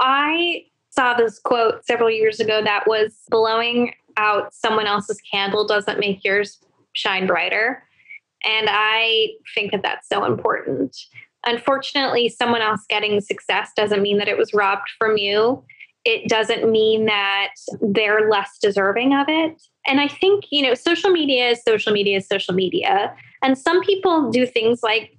I saw this quote several years ago that was blowing out someone else's candle doesn't make yours shine brighter. And I think that that's so important. Unfortunately, someone else getting success doesn't mean that it was robbed from you. It doesn't mean that they're less deserving of it. And I think, you know, social media is social media is social media. And some people do things like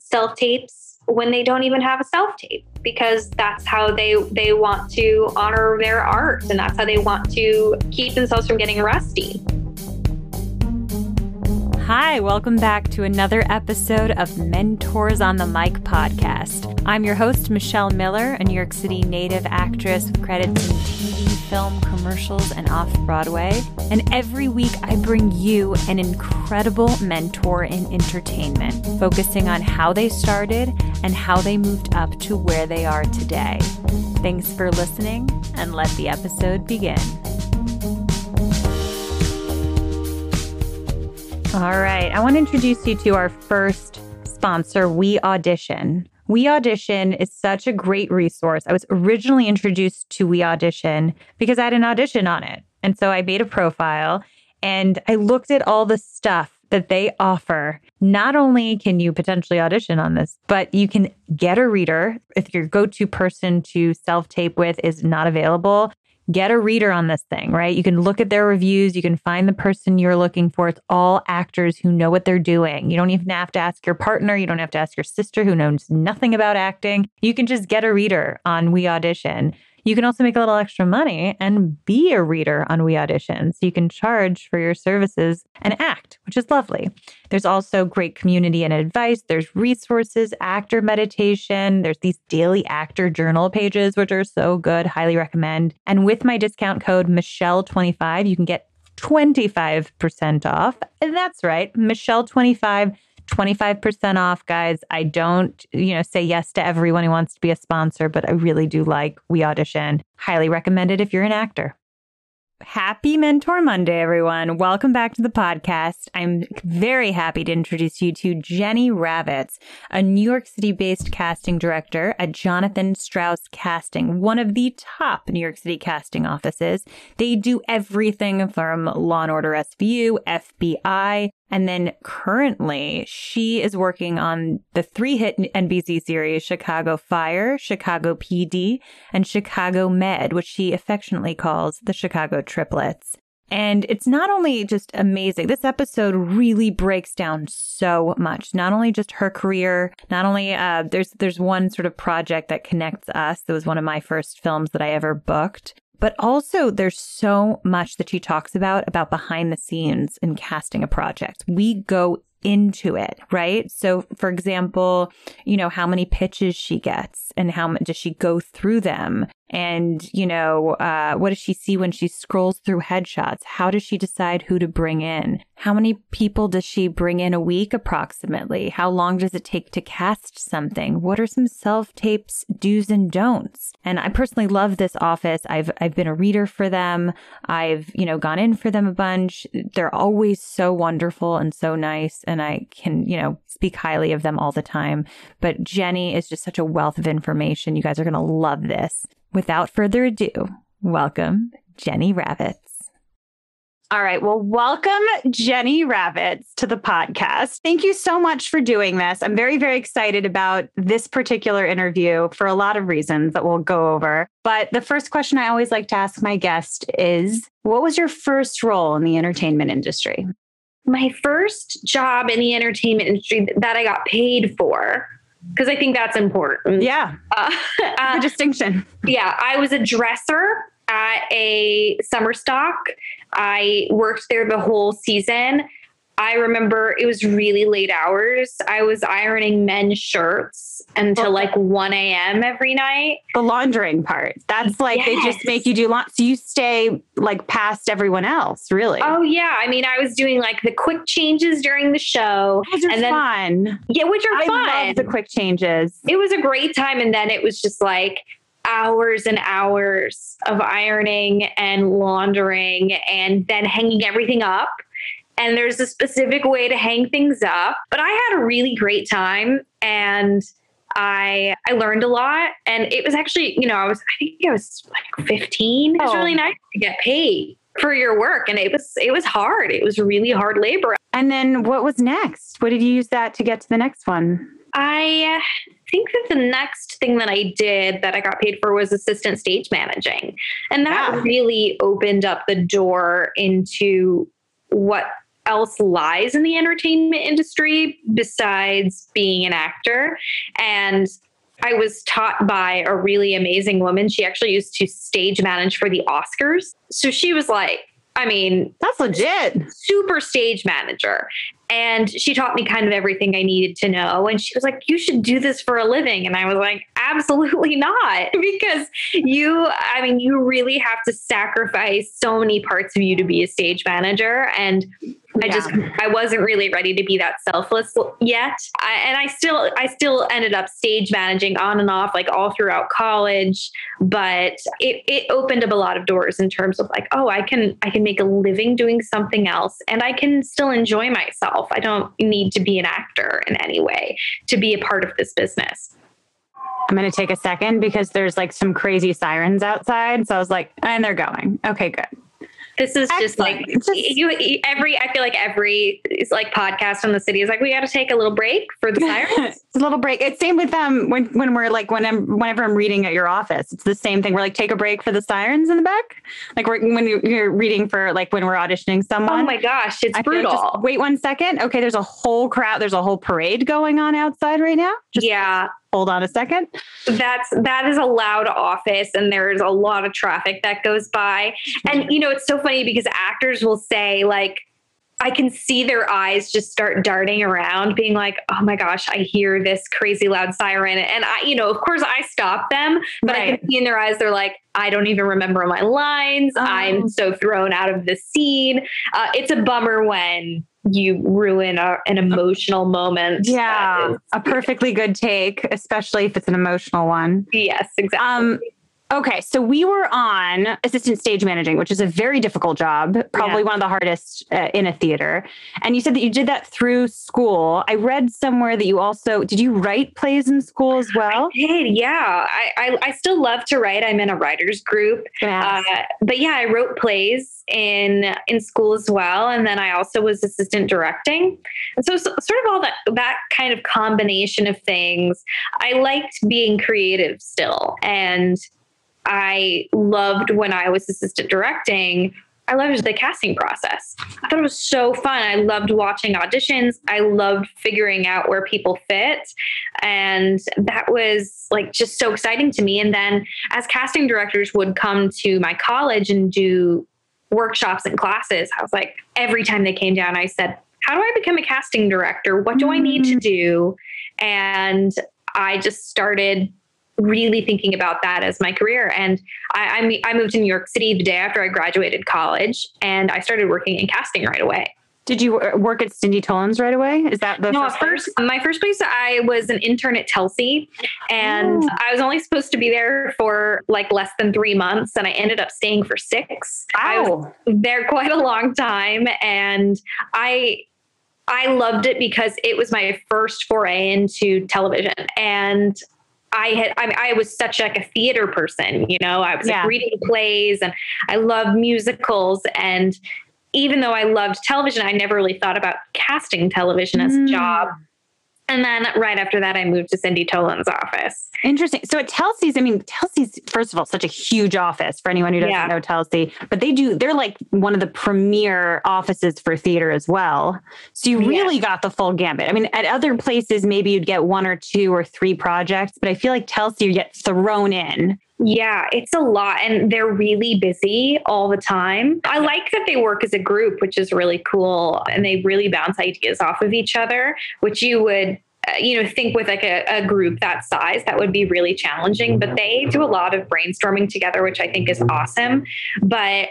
self tapes when they don't even have a self tape because that's how they they want to honor their art and that's how they want to keep themselves from getting rusty. Hi, welcome back to another episode of Mentors on the Mic podcast. I'm your host, Michelle Miller, a New York City native actress with credits in TV, film, commercials, and off Broadway. And every week, I bring you an incredible mentor in entertainment, focusing on how they started and how they moved up to where they are today. Thanks for listening, and let the episode begin. All right. I want to introduce you to our first sponsor, We Audition. We Audition is such a great resource. I was originally introduced to We Audition because I had an audition on it. And so I made a profile and I looked at all the stuff that they offer. Not only can you potentially audition on this, but you can get a reader if your go to person to self tape with is not available get a reader on this thing, right? You can look at their reviews, you can find the person you're looking for. It's all actors who know what they're doing. You don't even have to ask your partner, you don't have to ask your sister who knows nothing about acting. You can just get a reader on We Audition. You can also make a little extra money and be a reader on We Audition. So you can charge for your services and act, which is lovely. There's also great community and advice. There's resources, actor meditation. There's these daily actor journal pages, which are so good. Highly recommend. And with my discount code Michelle25, you can get 25% off. That's right, Michelle25 25% off, guys. I don't, you know, say yes to everyone who wants to be a sponsor, but I really do like We Audition. Highly recommend it if you're an actor. Happy Mentor Monday, everyone. Welcome back to the podcast. I'm very happy to introduce you to Jenny Ravitz, a New York City based casting director at Jonathan Strauss Casting, one of the top New York City casting offices. They do everything from Law and Order SVU, FBI, and then currently, she is working on the three hit NBC series Chicago Fire, Chicago PD, and Chicago Med, which she affectionately calls the Chicago Triplets. And it's not only just amazing, this episode really breaks down so much. Not only just her career, not only uh, there's there's one sort of project that connects us. That was one of my first films that I ever booked. But also, there's so much that she talks about about behind the scenes in casting a project. We go into it, right? So, for example, you know, how many pitches she gets and how does she go through them? And, you know, uh, what does she see when she scrolls through headshots? How does she decide who to bring in? How many people does she bring in a week approximately? How long does it take to cast something? What are some self tapes do's and don'ts? And I personally love this office. I've I've been a reader for them. I've, you know, gone in for them a bunch. They're always so wonderful and so nice and I can, you know, speak highly of them all the time. But Jenny is just such a wealth of information. You guys are going to love this. Without further ado, welcome Jenny Ravitz. All right. Well, welcome Jenny Ravitz to the podcast. Thank you so much for doing this. I'm very, very excited about this particular interview for a lot of reasons that we'll go over. But the first question I always like to ask my guest is What was your first role in the entertainment industry? My first job in the entertainment industry that I got paid for because I think that's important. Yeah. Uh, uh, distinction. Yeah. I was a dresser at a summer stock. I worked there the whole season. I remember it was really late hours. I was ironing men's shirts until like 1 a.m. every night. The laundering part. That's like yes. they just make you do lot. So you stay like past everyone else, really. Oh yeah. I mean, I was doing like the quick changes during the show. Those are and then, fun. Yeah, which are I fun. love the quick changes. It was a great time. And then it was just like hours and hours of ironing and laundering and then hanging everything up and there's a specific way to hang things up. But I had a really great time and I I learned a lot, and it was actually you know I was I think I was like 15. It was Oh. really nice to get paid for your work, and it was it was hard. It was really hard labor. And then what was next? What did you use that to get to the next one? I uh, think that the next thing that I did that I got paid for was assistant stage managing. And that really opened up the door into what else lies in the entertainment industry besides being an actor. And I was taught by a really amazing woman. She actually used to stage manage for the Oscars. So she was like, I mean, That's legit. super stage manager. And she taught me kind of everything I needed to know. And she was like, You should do this for a living. And I was like, Absolutely not. Because you, I mean, you really have to sacrifice so many parts of you to be a stage manager. And I just I wasn't really ready to be that selfless yet. I, and I still I still ended up stage managing on and off like all throughout college, but it it opened up a lot of doors in terms of like, oh, I can I can make a living doing something else and I can still enjoy myself. I don't need to be an actor in any way to be a part of this business. I'm going to take a second because there's like some crazy sirens outside. So I was like, and they're going. Okay, good. This is just like Just- you, every I feel like every it's like podcast in the city is like we got to take a little break for the sirens. it's a little break. It's same with um when when we're like when I'm whenever I'm reading at your office, it's the same thing. We're like take a break for the sirens in the back. Like we're when you- you're reading for like when we're auditioning someone. Oh my gosh, it's I like brutal. just wait one second. Okay, there's a whole crowd. There's a whole parade going on outside right now. Just yeah, hold on a second. that's that is a loud office and there's a lot of traffic that goes by. And you know, it's so funny because actors will say like I can see their eyes just start darting around, being like, oh my gosh, I hear this crazy loud siren. And I, you know, of course I stop them, but I can see in their eyes, they're like, I don't even remember my lines. Oh. I'm so thrown out of the scene. Uh, it's a bummer when you ruin a, an emotional moment. Yeah, is- a perfectly good take, especially if it's an emotional one. yes, exactly. Um, okay, so we were on assistant stage managing, which is a very difficult job, probably Yeah. one of the hardest uh, in a theater. And you said that you did that through school. I read somewhere that you also did you write plays in school as well? I did, yeah. I, I, I still love to write. I'm in a writers group. Uh, but yeah, I wrote plays in in school as well, and then I also was assistant directing. And so, so sort of all that that kind of combination of things. I liked being creative still, and I loved when I was assistant directing. I loved the casting process. I thought it was so fun. I loved watching auditions. I loved figuring out where people fit. And that was like just so exciting to me. And then as casting directors would come to my college and do workshops and classes, I was like, every time they came down, I said, How do I become a casting director? What do I need to mm. do? And I just started really thinking about that as my career. And I, I, I moved to New York City the day after I graduated college, and I started working in casting right away. Did you work at Cindy Tolan's right away? Is that the no, first first, my first place, I was an intern at Telsey, and Oh. I was only supposed to be there for like less than three months, and I ended up staying for six. I was there quite a long time, and I I loved it because it was my first foray into television, and I had I, mean, I was such like a theater person, you know. I was Yeah. like reading plays, and I love musicals, and even though I loved television, I never really thought about casting television as a Mm. job. And then right after that, I moved to Cindy Tolan's office. Interesting. So at Telsey's, I mean, Telsey's first of all such a huge office for anyone who doesn't Yeah. know Telsey, but they do they're like one of the premier offices for theater as well. So you Yeah. really got the full gambit. I mean, at other places maybe you'd get one or two or three projects, but I feel like Telsey you get thrown in. Yeah, it's a lot and they're really busy all the time. I like that they work as a group, which is really cool. And they really bounce ideas off of each other, which you would, uh, you know, think with like a, a group that size, that would be really challenging. But they do a lot of brainstorming together, which I think is awesome. But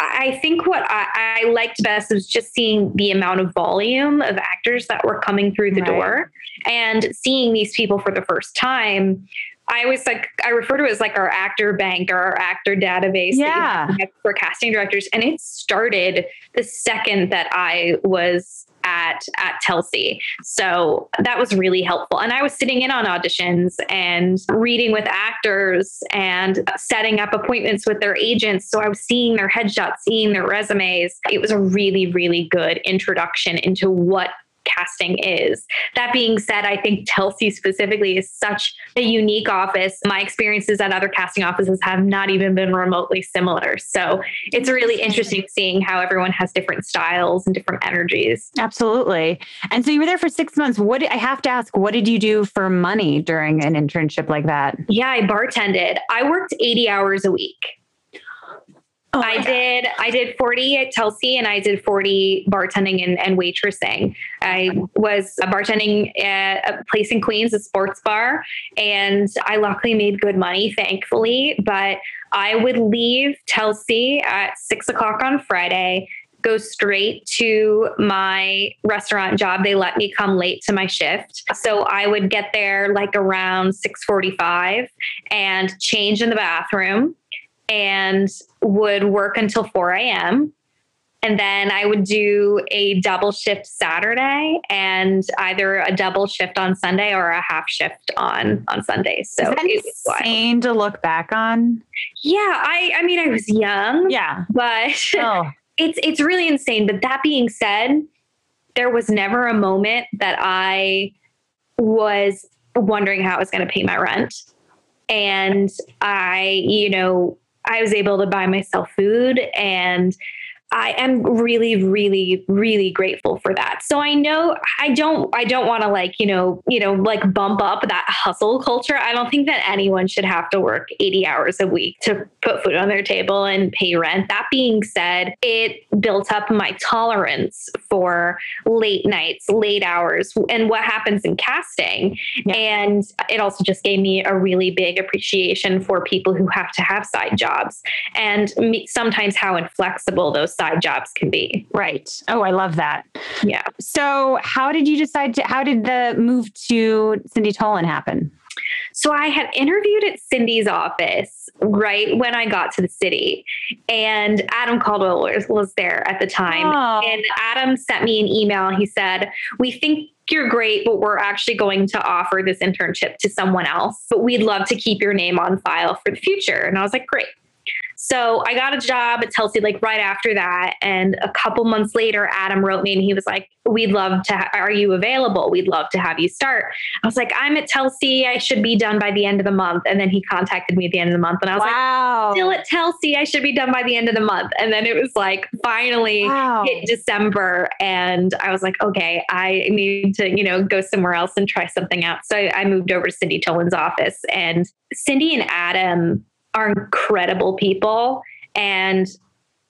I think what I, I liked best was just seeing the amount of volume of actors that were coming through the Right. door and seeing these people for the first time. I always like, I refer to it as like our actor bank or our actor database yeah. for casting directors. And it started the second that I was at at Telsey. So that was really helpful. And I was sitting in on auditions and reading with actors and setting up appointments with their agents. So I was seeing their headshots, seeing their resumes. It was a really, really good introduction into what casting is. That being said, I think Telsey specifically is such a unique office. My experiences at other casting offices have not even been remotely similar. So it's really interesting seeing how everyone has different styles and different energies. Absolutely. And so you were there for six months. What I have to ask, what did you do for money during an internship like that? Yeah, I bartended. I worked 80 hours a week. Oh I God. did I did 40 at Telsey and I did 40 bartending and, and waitressing. I was bartending at a place in Queens, a sports bar, and I luckily made good money, thankfully. But I would leave Telsey at six o'clock on Friday, go straight to my restaurant job. They let me come late to my shift. So I would get there like around 6:45 and change in the bathroom and would work until 4 a.m. And then I would do a double shift Saturday and either a double shift on Sunday or a half shift on on Sundays. So it's insane to look back on. Yeah, I I mean I was young. Yeah. But oh. it's it's really insane. But that being said, there was never a moment that I was wondering how I was going to pay my rent. And I, you know, I was able to buy myself food and I am really, really, really grateful for that. So I know I don't, I don't want to like, you know, you know, like bump up that hustle culture. I don't think that anyone should have to work 80 hours a week to put food on their table and pay rent. That being said, it built up my tolerance for late nights, late hours, and what happens in casting. Yeah. And it also just gave me a really big appreciation for people who have to have side jobs and sometimes how inflexible those side jobs can be. Right. Oh, I love that. Yeah. So, how did you decide to, how did the move to Cindy Tolan happen? So, I had interviewed at Cindy's office right when I got to the city, and Adam Caldwell was, was there at the time. Oh. And Adam sent me an email. He said, We think you're great, but we're actually going to offer this internship to someone else. But we'd love to keep your name on file for the future. And I was like, great. So I got a job at Telsey like right after that. And a couple months later, Adam wrote me and he was like, We'd love to, ha- are you available? We'd love to have you start. I was like, I'm at Telsey. I should be done by the end of the month. And then he contacted me at the end of the month. And I was wow. like, Still at Telsey. I should be done by the end of the month. And then it was like finally wow. hit December. And I was like, Okay, I need to, you know, go somewhere else and try something out. So I moved over to Cindy Tolan's office. And Cindy and Adam, are incredible people and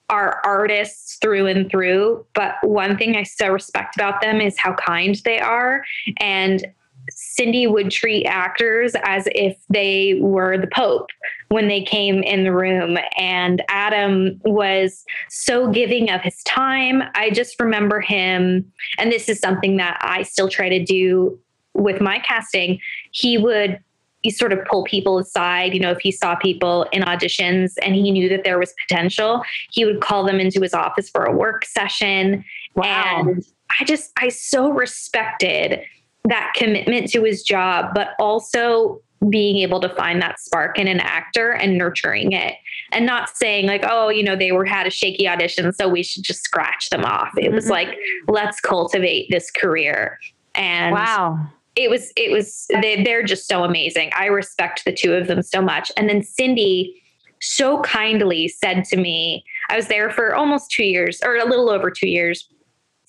are artists through and through. But one thing I so respect about them is how kind they are. And Cindy would treat actors as if they were the Pope when they came in the room. And Adam was so giving of his time. I just remember him, and this is something that I still try to do with my casting. He would sort of pull people aside. You know, if he saw people in auditions and he knew that there was potential, he would call them into his office for a work session. Wow. And I just, I so respected that commitment to his job, but also being able to find that spark in an actor and nurturing it and not saying like oh you know they were had a shaky audition so we should just scratch them off it was mm-hmm. like let's cultivate this career and wow it was it was they, they're just so amazing. I respect the two of them so much. And then cindy so kindly said to me i was there for almost two years or a little over two years.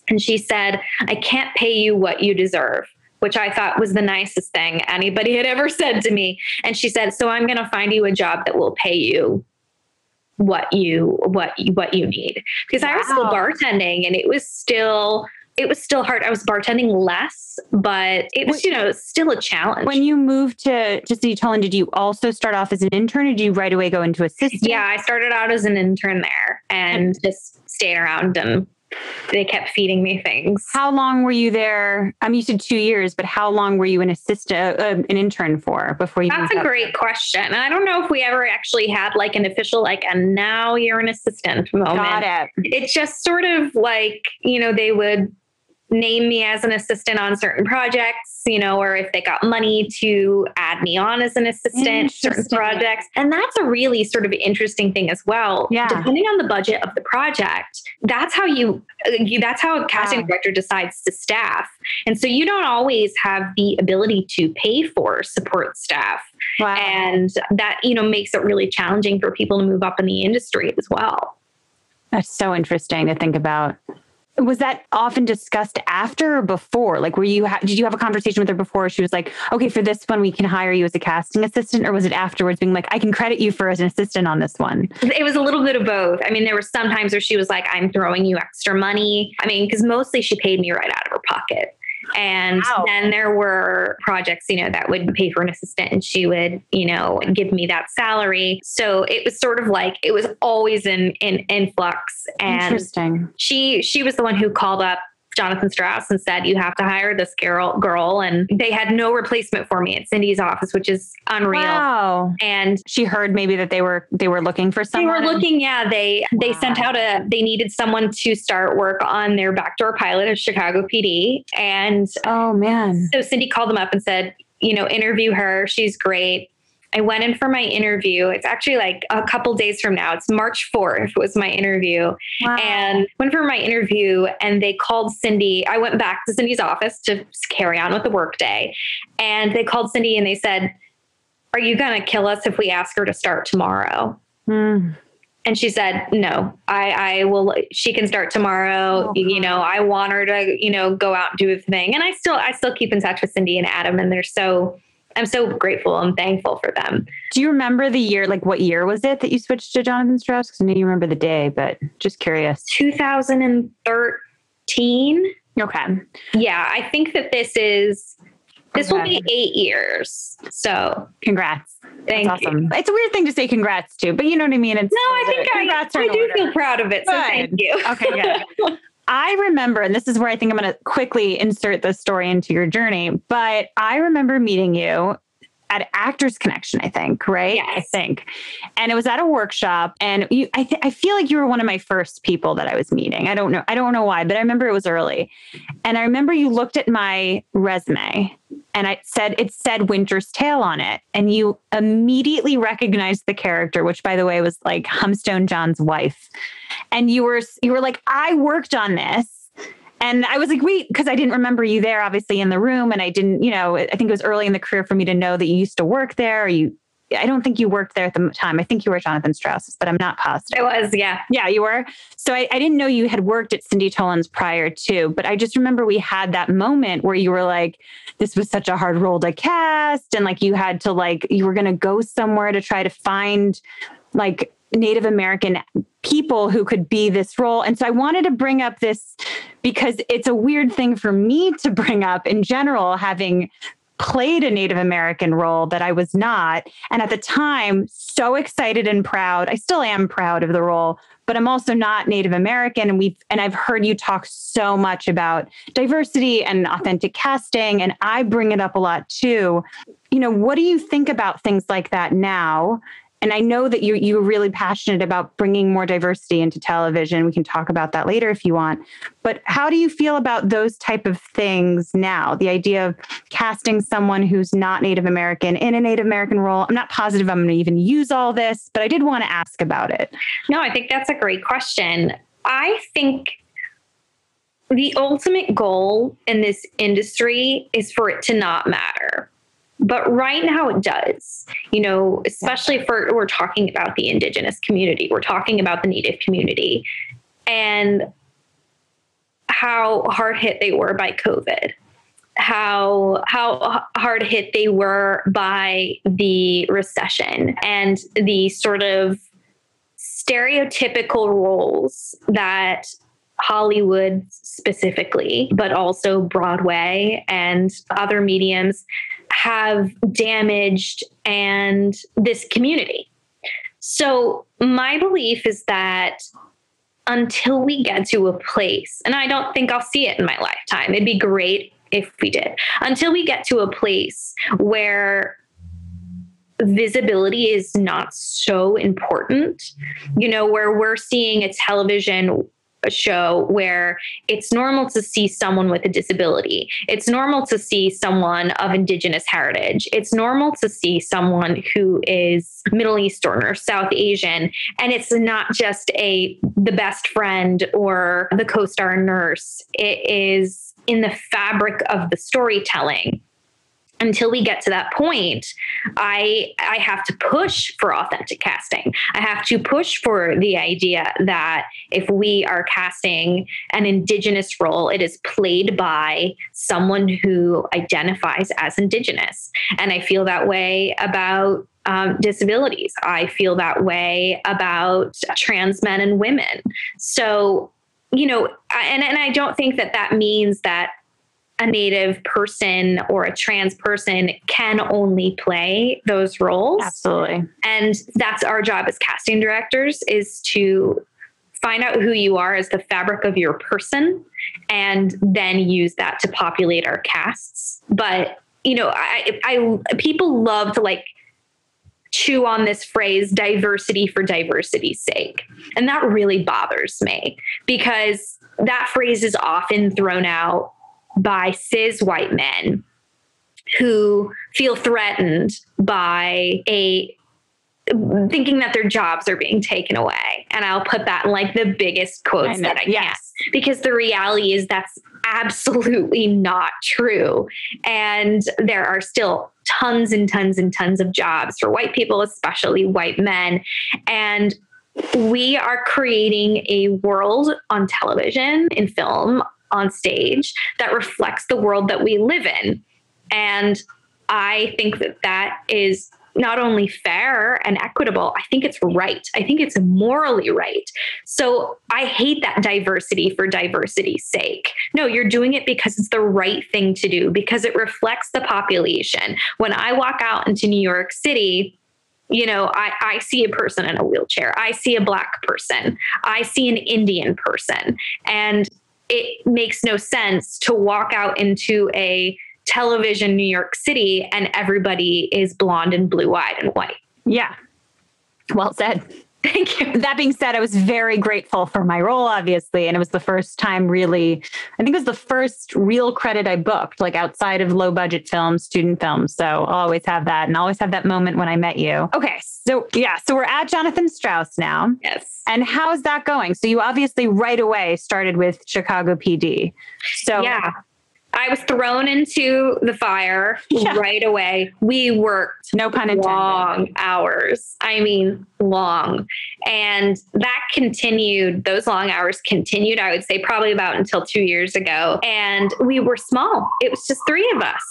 And she said i can't pay you what you deserve which i thought was the nicest thing anybody had ever said to me. And she said so i'm going to find you a job that will pay you what you what you what you need. Because wow. i was still bartending and it was still it was still hard. I was bartending less, but it was, you know, still a challenge. When you moved to to Cindy Tolan, did you also start off as an intern or did you right away go into assistant? Yeah, I started out as an intern there and just stayed around and they kept feeding me things. How long were you there? I mean, used to two years, but how long were you an assistant, uh, an intern for before you? That's a great question. And I don't know if we ever actually had like an official, like, and now you're an assistant moment. Got it. It's just sort of like, you know, they would name me as an assistant on certain projects, you know, or if they got money to add me on as an assistant certain projects. And that's a really sort of interesting thing as well. Yeah. Depending on the budget of the project, that's how you, uh, you that's how a casting Wow. director decides to staff. And so you don't always have the ability to pay for support staff. Wow. And that, you know, makes it really challenging for people to move up in the industry as well. That's so interesting to think about. Was that often discussed after or before? Like, were you ha- did you have a conversation with her before? She was like, "Okay, for this one, we can hire you as a casting assistant," or was it afterwards, being like, "I can credit you for as an assistant on this one"? It was a little bit of both. I mean, there were some times where she was like, I'm throwing you extra money. I mean, because mostly she paid me right out of her pocket. And Wow. then there were projects, you know, that would pay for an assistant and she would, you know, give me that salary. So it was sort of like it was always in in influx. And Interesting. she she was the one who called up Jonathan Strauss and said, You have to hire this girl girl. And they had no replacement for me at Cindy's office, which is unreal. Wow. And She heard maybe that they were they were looking for someone. they were looking, yeah. They they sent out a they needed someone to start work on their backdoor pilot of Chicago PD. And oh man. so Cindy called them up and said, you know, interview her. She's great. I went in for my interview. It's actually like a couple days from now. It's March 4th was my interview. Wow. And went for my interview and they called Cindy. I went back to Cindy's office to carry on with the workday. And they called Cindy and they said, Are you going to kill us if we ask her to start tomorrow? Hmm. And she said, no, I, I will, she can start tomorrow. Oh, you know, I want her to, you know, go out and do the thing. And I still, I still keep in touch with Cindy and Adam and they're so, I'm so grateful and thankful for them. Do you remember the year? Like, what year was it that you switched to Jonathan Strauss? Because I know you remember the day, but just curious. 2013. Okay. Yeah. I think that this is, this will be eight years. So Congrats. thank That's you. awesome. It's a weird thing to say congrats to, but you know what I mean? It's No, I think I, I do order. feel proud of it. So thank you. Okay, good. I remember, and this is where I think I'm going to quickly insert this story into your journey, but I remember meeting you at Actors Connection, I think, right? I think. And it was at a workshop and you I th- I feel like you were one of my first people that I was meeting. I don't know I don't know why, but I remember it was early. And I remember you looked at my resume and I said it said Winter's Tale on it and you immediately recognized the character which by the way was like Humpstone John's wife. And you were you were like I worked on this and I was like, wait, because I didn't remember you there, obviously, in the room. And I didn't, you know, I think it was early in the career for me to know that you used to work there. You, I don't think you worked there at the time. I think you were Jonathan Strauss's, but I'm not positive. I was, yeah. Yeah, you were. So I, I didn't know you had worked at Cindy Tolan's prior to, but I just remember we had that moment where you were like, this was such a hard role to cast. And like you had to like, you were going to go somewhere to try to find like Native American people who could be this role. And so I wanted to bring up this because it's a weird thing for me to bring up in general, having played a Native American role that I was not. And at the time, so excited and proud. I still am proud of the role, but I'm also not Native American. And we've and I've heard you talk so much about diversity and authentic casting. And I bring it up a lot too. You know, what do you think about things like that now? And I know that you you're really passionate about bringing more diversity into television. We can talk about that later if you want. But how do you feel about those type of things now? The idea of casting someone who's not Native American in a Native American role. I'm not positive I'm going to even use all this, but I did want to ask about it. No, I think that's a great question. I think the ultimate goal in this industry is for it to not matter. But right now it does. You know, especially for we're talking about the indigenous community, we're talking about the native community and how hard hit they were by COVID. How how hard hit they were by the recession and the sort of stereotypical roles that Hollywood specifically, but also Broadway and other mediums have damaged and this community. So my belief is that until we get to a place, and I don't think I'll see it in my lifetime. It'd be great if we did, until we get to a place where visibility is not so important, you know, where we're seeing a television a show where it's normal to see someone with a disability. It's normal to see someone of indigenous heritage. It's normal to see someone who is Middle Eastern or South Asian. And it's not just a the best friend or the co-star nurse. It is in the fabric of the storytelling until we get to that point i i have to push for authentic casting. I have to push for the idea that if we are casting an indigenous role it is played by someone who identifies as indigenous. And i feel that way about um, disabilities. I feel that way about trans men and women. So you know and, and i don't think that that means that a native person or a trans person can only play those roles. Absolutely. And that's our job as casting directors is to find out who you are as the fabric of your person and then use that to populate our casts. But, you know, I, I people love to like chew on this phrase diversity for diversity's sake. And that really bothers me because that phrase is often thrown out by cis white men who feel threatened by a thinking that their jobs are being taken away. And I'll put that in like the biggest quotes I that I yes. can. Because the reality is that's absolutely not true. And there are still tons and tons and tons of jobs for white people, especially white men. And we are creating a world on television, in film, on stage that reflects the world that we live in. And I think that that is not only fair and equitable, I think it's right. I think it's morally right. So I hate that diversity for diversity's sake. No, you're doing it because it's the right thing to do, because it reflects the population. When I walk out into New York City, you know, I, I see a person in a wheelchair. I see a black person. I see an Indian person. And it makes no sense to walk out into a television New York City and everybody is blonde and blue eyed and white. Yeah. Well said. Thank you. That being said, I was very grateful for my role, obviously. And it was the first time, really, I think it was the first real credit I booked, like outside of low budget films, student films. So I'll always have that. And I always have that moment when I met you. Okay. So, yeah. So we're at Jonathan Strauss now. Yes. And how's that going? So you obviously right away started with Chicago PD. So, yeah. I was thrown into the fire yeah. right away. We worked no pun intended long hours. I mean, long. And that continued, those long hours continued, I would say, probably about until two years ago. And we were small. It was just three of us.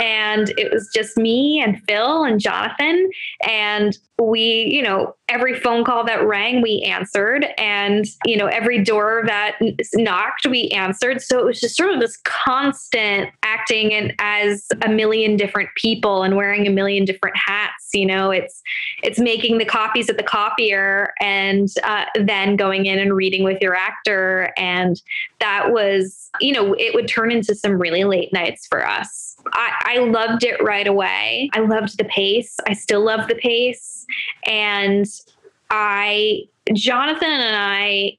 And it was just me and Phil and Jonathan. And we, you know, every phone call that rang, we answered. And, you know, every door that knocked, we answered. So it was just sort of this constant acting and as a million different people and wearing a million different hats. You know, it's it's making the copies at the copier and uh, then going in and reading with your actor. And that was, you know, it would turn into some really late nights for us. I, I loved it right away. I loved the pace. I still love the pace. And I, Jonathan and I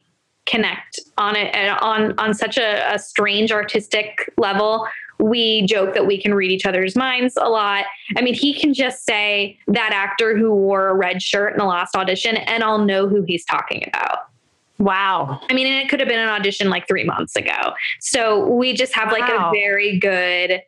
connect on it on on such a, a strange artistic level we joke that we can read each other's minds a lot. I mean, he can just say that actor who wore a red shirt in the last audition, and I'll know who he's talking about. Wow. I mean, and it could have been an audition like three months ago. So we just have like wow. a very good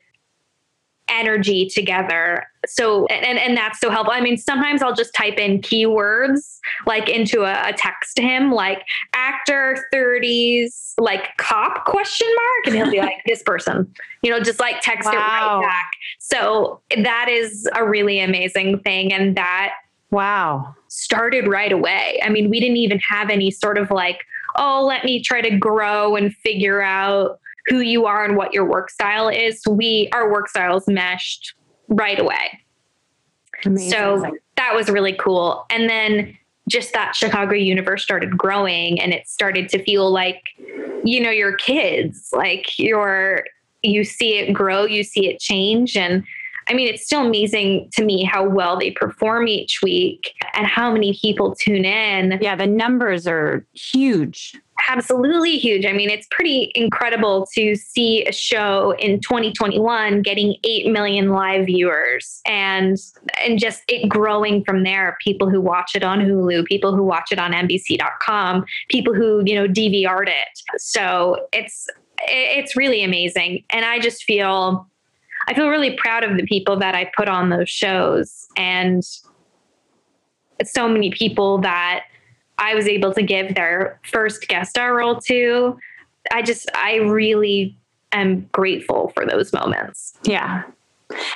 energy together. So and and that's so helpful. I mean, sometimes I'll just type in keywords like into a, a text to him, like actor 30s, like cop question mark, and he'll be like, this person, you know, just like text wow. it right back. So that is a really amazing thing. And that wow started right away. I mean, we didn't even have any sort of like, oh, let me try to grow and figure out who you are and what your work style is. We our work styles meshed right away. Amazing. So that was really cool. And then just that Chicago universe started growing and it started to feel like, you know, your kids, like you're, you see it grow, you see it change. And I mean, it's still amazing to me how well they perform each week and how many people tune in. Yeah, the numbers are huge absolutely huge. I mean, it's pretty incredible to see a show in 2021 getting 8 million live viewers and and just it growing from there. People who watch it on Hulu, people who watch it on NBC.com, people who, you know, DVR'd it. So it's it's really amazing. And I just feel I feel really proud of the people that I put on those shows and so many people that I was able to give their first guest star role to. I just, I really am grateful for those moments. Yeah.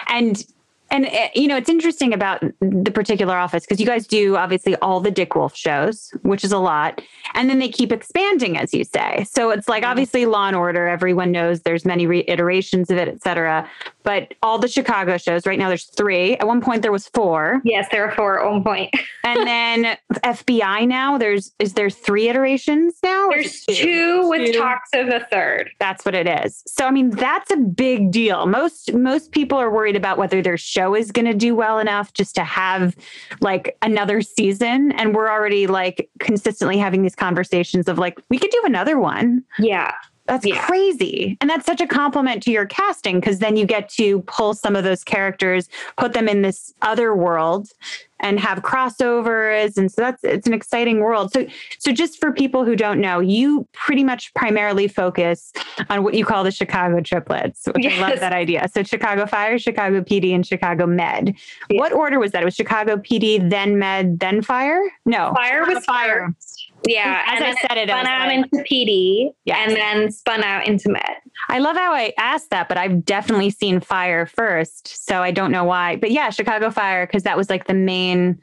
And and eh, you know, it's interesting about the particular office because you guys do obviously all the Dick Wolf shows, which is a lot, and then they keep expanding, as you say. So it's like mm-hmm. obviously Law and Order. Everyone knows there's many reiterations of it, et cetera. But all the Chicago shows right now, there's three. At one point, there was four. Yes, there are four at one point. and then FBI now, there's is there three iterations now? There's two, two with two. talks of a third. That's what it is. So I mean, that's a big deal. Most most people are worried about whether there's show is going to do well enough just to have like another season. And we're already like consistently having these conversations of like, we could do another one. Yeah. That's yeah. crazy. And that's such a compliment to your casting because then you get to pull some of those characters, put them in this other world and have crossovers. And so that's it's an exciting world. So so just for people who don't know you pretty much primarily focus on what you call the chicago triplets which yes. i love that idea. So chicago fire chicago pd and chicago med. What order was that? It was chicago pd then med then fire? No. Fire was fire yeah, as I said it, spun out like, into PD, yes. and then spun out into Med. I love how I asked that, but I've definitely seen Fire first, so I don't know why. But yeah, Chicago Fire because that was like the main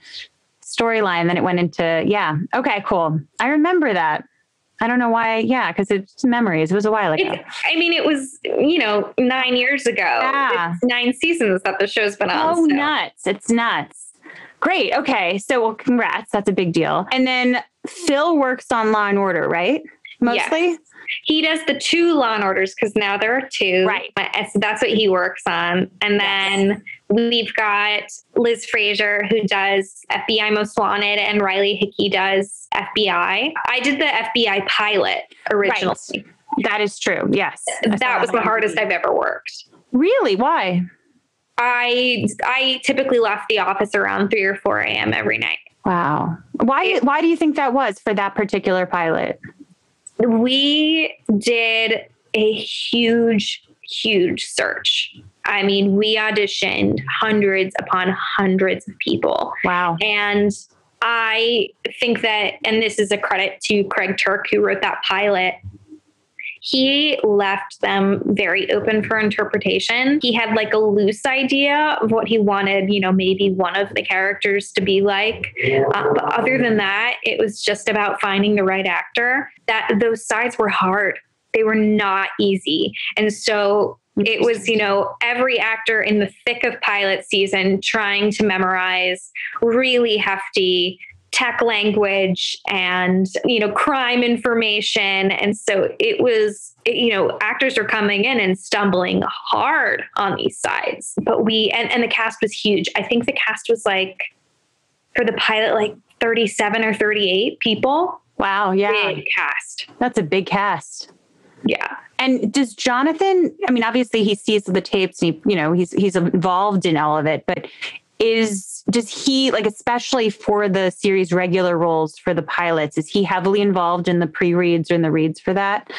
storyline. Then it went into yeah. Okay, cool. I remember that. I don't know why. Yeah, because it's memories. It was a while ago. It's, I mean, it was you know nine years ago. Yeah, it's nine seasons that the show's been on. Oh, so. nuts! It's nuts. Great. Okay. So, well, congrats. That's a big deal. And then Phil works on Law and Order, right? Mostly. Yes. He does the two Law and Orders because now there are two. Right. So that's what he works on. And then yes. we've got Liz Fraser who does FBI Most Wanted, and Riley Hickey does FBI. I did the FBI pilot originally. Right. That is true. Yes. That was the hardest I've ever worked. Really? Why? I I typically left the office around three or four a.m. every night. Wow. Why why do you think that was for that particular pilot? We did a huge, huge search. I mean, we auditioned hundreds upon hundreds of people. Wow. And I think that, and this is a credit to Craig Turk, who wrote that pilot he left them very open for interpretation. He had like a loose idea of what he wanted, you know, maybe one of the characters to be like. Uh, but other than that, it was just about finding the right actor. That those sides were hard. They were not easy. And so it was you know every actor in the thick of pilot season trying to memorize really hefty tech language and you know crime information. And so it was you know actors are coming in and stumbling hard on these sides. But we and, and the cast was huge. I think the cast was like for the pilot like 37 or 38 people. Wow yeah. Big cast. That's a big cast. Yeah. And does jonathan i mean obviously he sees the tapes and he you know he's he's involved in all of it but is does he like especially for the series regular roles for the pilots is he heavily involved in the pre-reads or in the reads for that?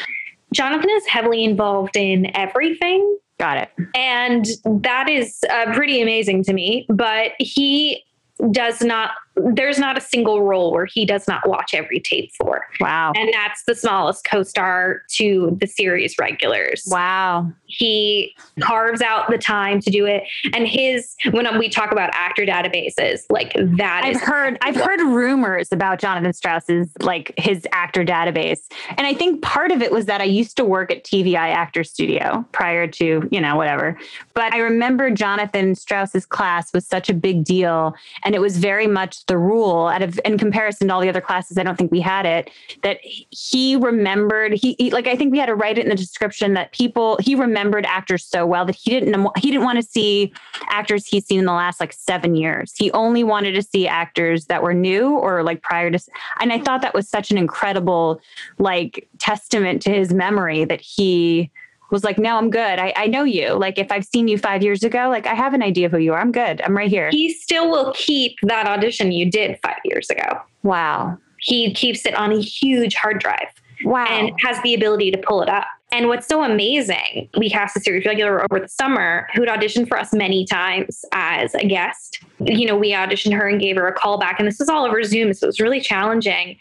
Jonathan is heavily involved in everything. Got it. And that is uh, pretty amazing to me but he does not there's not a single role where he does not watch every tape for. Wow. And that's the smallest co-star to the series regulars. Wow. He carves out the time to do it. And his when we talk about actor databases, like that I've heard I've heard rumors about Jonathan Strauss's like his actor database. And I think part of it was that I used to work at TVI Actor Studio prior to, you know, whatever. But I remember Jonathan Strauss's class was such a big deal and it was very much the rule out of in comparison to all the other classes. I don't think we had it. That he remembered. He, he like I think we had to write it in the description that people he remembered actors so well that he didn't he didn't want to see actors he's seen in the last like seven years. He only wanted to see actors that were new or like prior to. And I thought that was such an incredible like testament to his memory that he was like, no, I'm good. I, I know you. Like, if I've seen you five years ago, like, I have an idea of who you are. I'm good. I'm right here. He still will keep that audition you did five years ago. Wow. He keeps it on a huge hard drive. Wow. And has the ability to pull it up. And what's so amazing, we cast a series regular over the summer who'd auditioned for us many times as a guest. You know, we auditioned her and gave her a call back. And this was all over Zoom. So it was really challenging.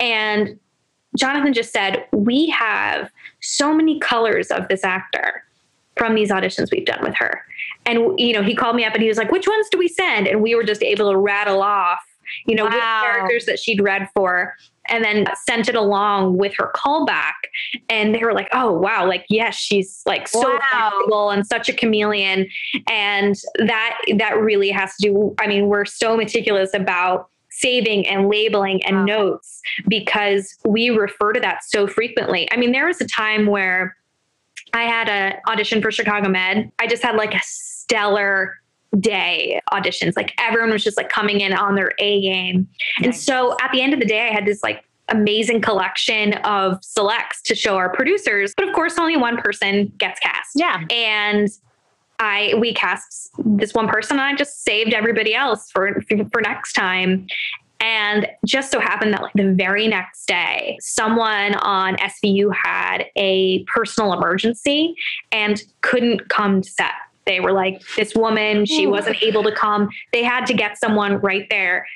And Jonathan just said, We have so many colors of this actor from these auditions we've done with her. And, you know, he called me up and he was like, Which ones do we send? And we were just able to rattle off, you know, wow. characters that she'd read for and then sent it along with her callback. And they were like, oh, wow, like, yes, she's like so wow. flexible and such a chameleon. And that, that really has to do, I mean, we're so meticulous about saving and labeling and wow. notes because we refer to that so frequently. I mean, there was a time where I had an audition for Chicago Med. I just had like a stellar day auditions. Like everyone was just like coming in on their A game. Nice. And so at the end of the day, I had this like amazing collection of selects to show our producers. But of course, only one person gets cast. Yeah. And I we cast this one person and I just saved everybody else for for next time. And just so happened that like the very next day, someone on SVU had a personal emergency and couldn't come to set. They were like, this woman, she wasn't able to come. They had to get someone right there.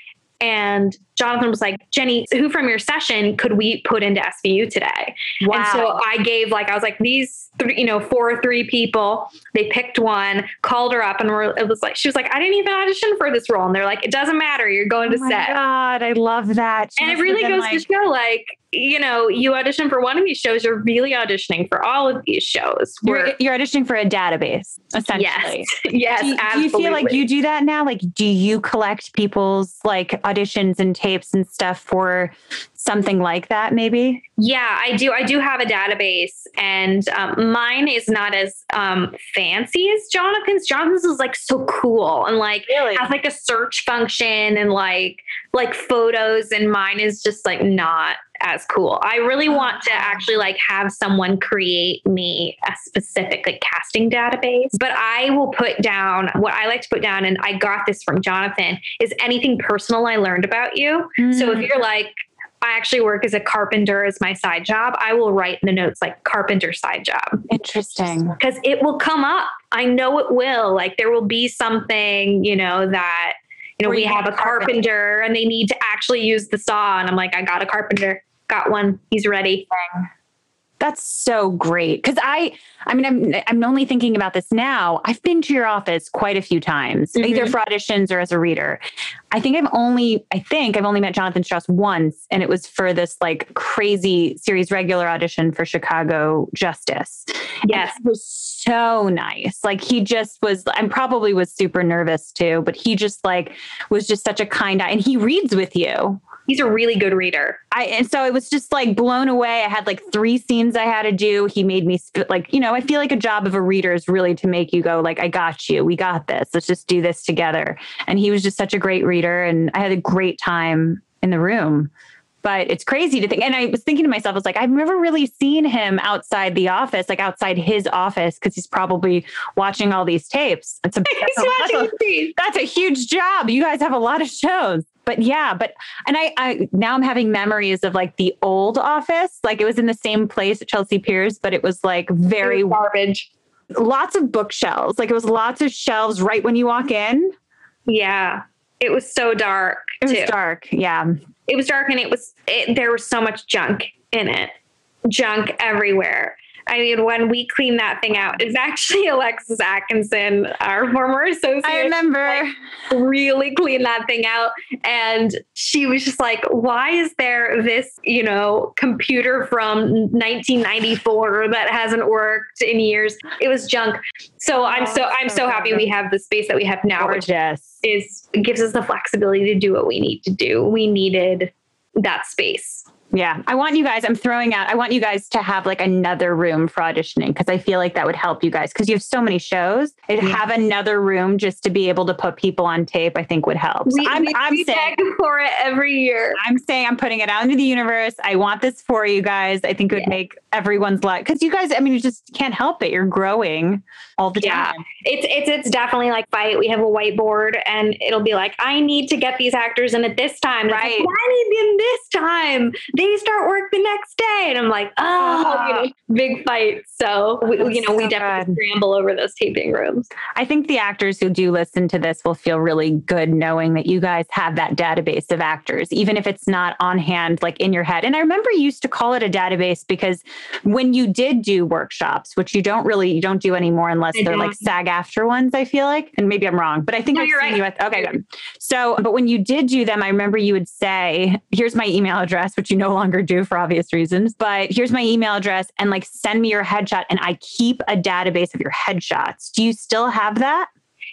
And Jonathan was like, Jenny, who from your session could we put into SVU today? Wow. And so I gave like, I was like, these three, you know, four or three people, they picked one, called her up and we're, it was like, she was like, I didn't even audition for this role. And they're like, it doesn't matter. You're going oh to oh set. God, I love that. She and it really goes like- to show like, you know, you audition for one of these shows, you're really auditioning for all of these shows. You're, you're auditioning for a database, essentially. Yes. yes. Do, do, you feel like you do that now? Like, do you collect people's like auditions and tapes and stuff for something like that maybe? Yeah i do i do have a database and um, mine is not as um, fancy as jonathan's. Jonathan's is like so cool and like really? has like a search function and like like photos and mine is just like not as cool i really want to actually like have someone create me a specific like casting database but i will put down what i like to put down and i got this from jonathan is anything personal i learned about you mm. so if mm. you're like I actually work as a carpenter as my side job. I will write in the notes like carpenter side job. Interesting. Because it will come up. I know it will. Like there will be something, you know, that, you know, Where we you have a carpenter, carpenter and they need to actually use the saw. And I'm like, I got a carpenter, got one. He's ready. That's so great. Cause I, I mean, I'm, I'm only thinking about this now. I've been to your office quite a few times, mm-hmm. either for auditions or as a reader. I think I've only, I think I've only met Jonathan Strauss once, and it was for this like crazy series regular audition for Chicago Justice. Yes. it was so nice. Like he just was, I'm probably was super nervous too, but he just like was just such a kind eye and he reads with you he's a really good reader. I and so it was just like blown away. I had like three scenes I had to do. He made me like, you know, I feel like a job of a reader is really to make you go like, I got you. We got this. Let's just do this together. And he was just such a great reader and I had a great time in the room but it's crazy to think. And I was thinking to myself, I was like, I've never really seen him outside the office, like outside his office, because he's probably watching all these tapes. It's a, that's, a, that's, a, that's a huge job. You guys have a lot of shows. But yeah, but and I, I now I'm having memories of like the old office, like it was in the same place at Chelsea Piers, but it was like very was garbage. Lots of bookshelves, like it was lots of shelves right when you walk in. Yeah, it was so dark. It was dark. Yeah it was dark and it was it, there was so much junk in it. Junk everywhere I mean, when we cleaned that thing out, it's actually Alexis Atkinson, our former associate. I remember. Like, really cleaned that thing out. And she was just like, why is there this, you know, computer from 1994 that hasn't worked in years? It was junk. So I'm so I'm so happy we have the space that we have now, which Gorgeous. is gives us the flexibility to do what we need to do. We needed that space. Yeah. I want you guys, I'm throwing out, I want you guys to have like another room for auditioning because I feel like that would help you guys because you have so many shows. And Yeah. have another room just to be able to put people on tape, I think would help. So We, I'm, we, I'm we saying, for it every year. I'm saying I'm putting it out into the universe. I want this for you guys. I think it would Yeah. make everyone's life because you guys, I mean, you just can't help it. You're growing all the Yeah. time. It's it's it's definitely like fight. We have a whiteboard and it'll be like, I need to get these actors in at this time. And it's like, Right. Why need them this time? They start work the next day. And I'm like, oh, ah. you know, big fight. So we, you know, we definitely good. scramble over those taping rooms. I think the actors who do listen to this will feel really good knowing that you guys have that database of actors, even if it's not on hand, like in your head. And I remember you used to call it a database because when you did do workshops, which you don't really, you don't do anymore unless I they're like don't. SAG-AFTRA ones, I feel like. And maybe I'm wrong, but I think No, I've you're seen right. you at, okay, good. So, but when you did do them, I remember you would say, here's my email address, which you no longer do for obvious reasons, but here's my email address and like send me your headshot. And I keep a database of your headshots. Do you still have that?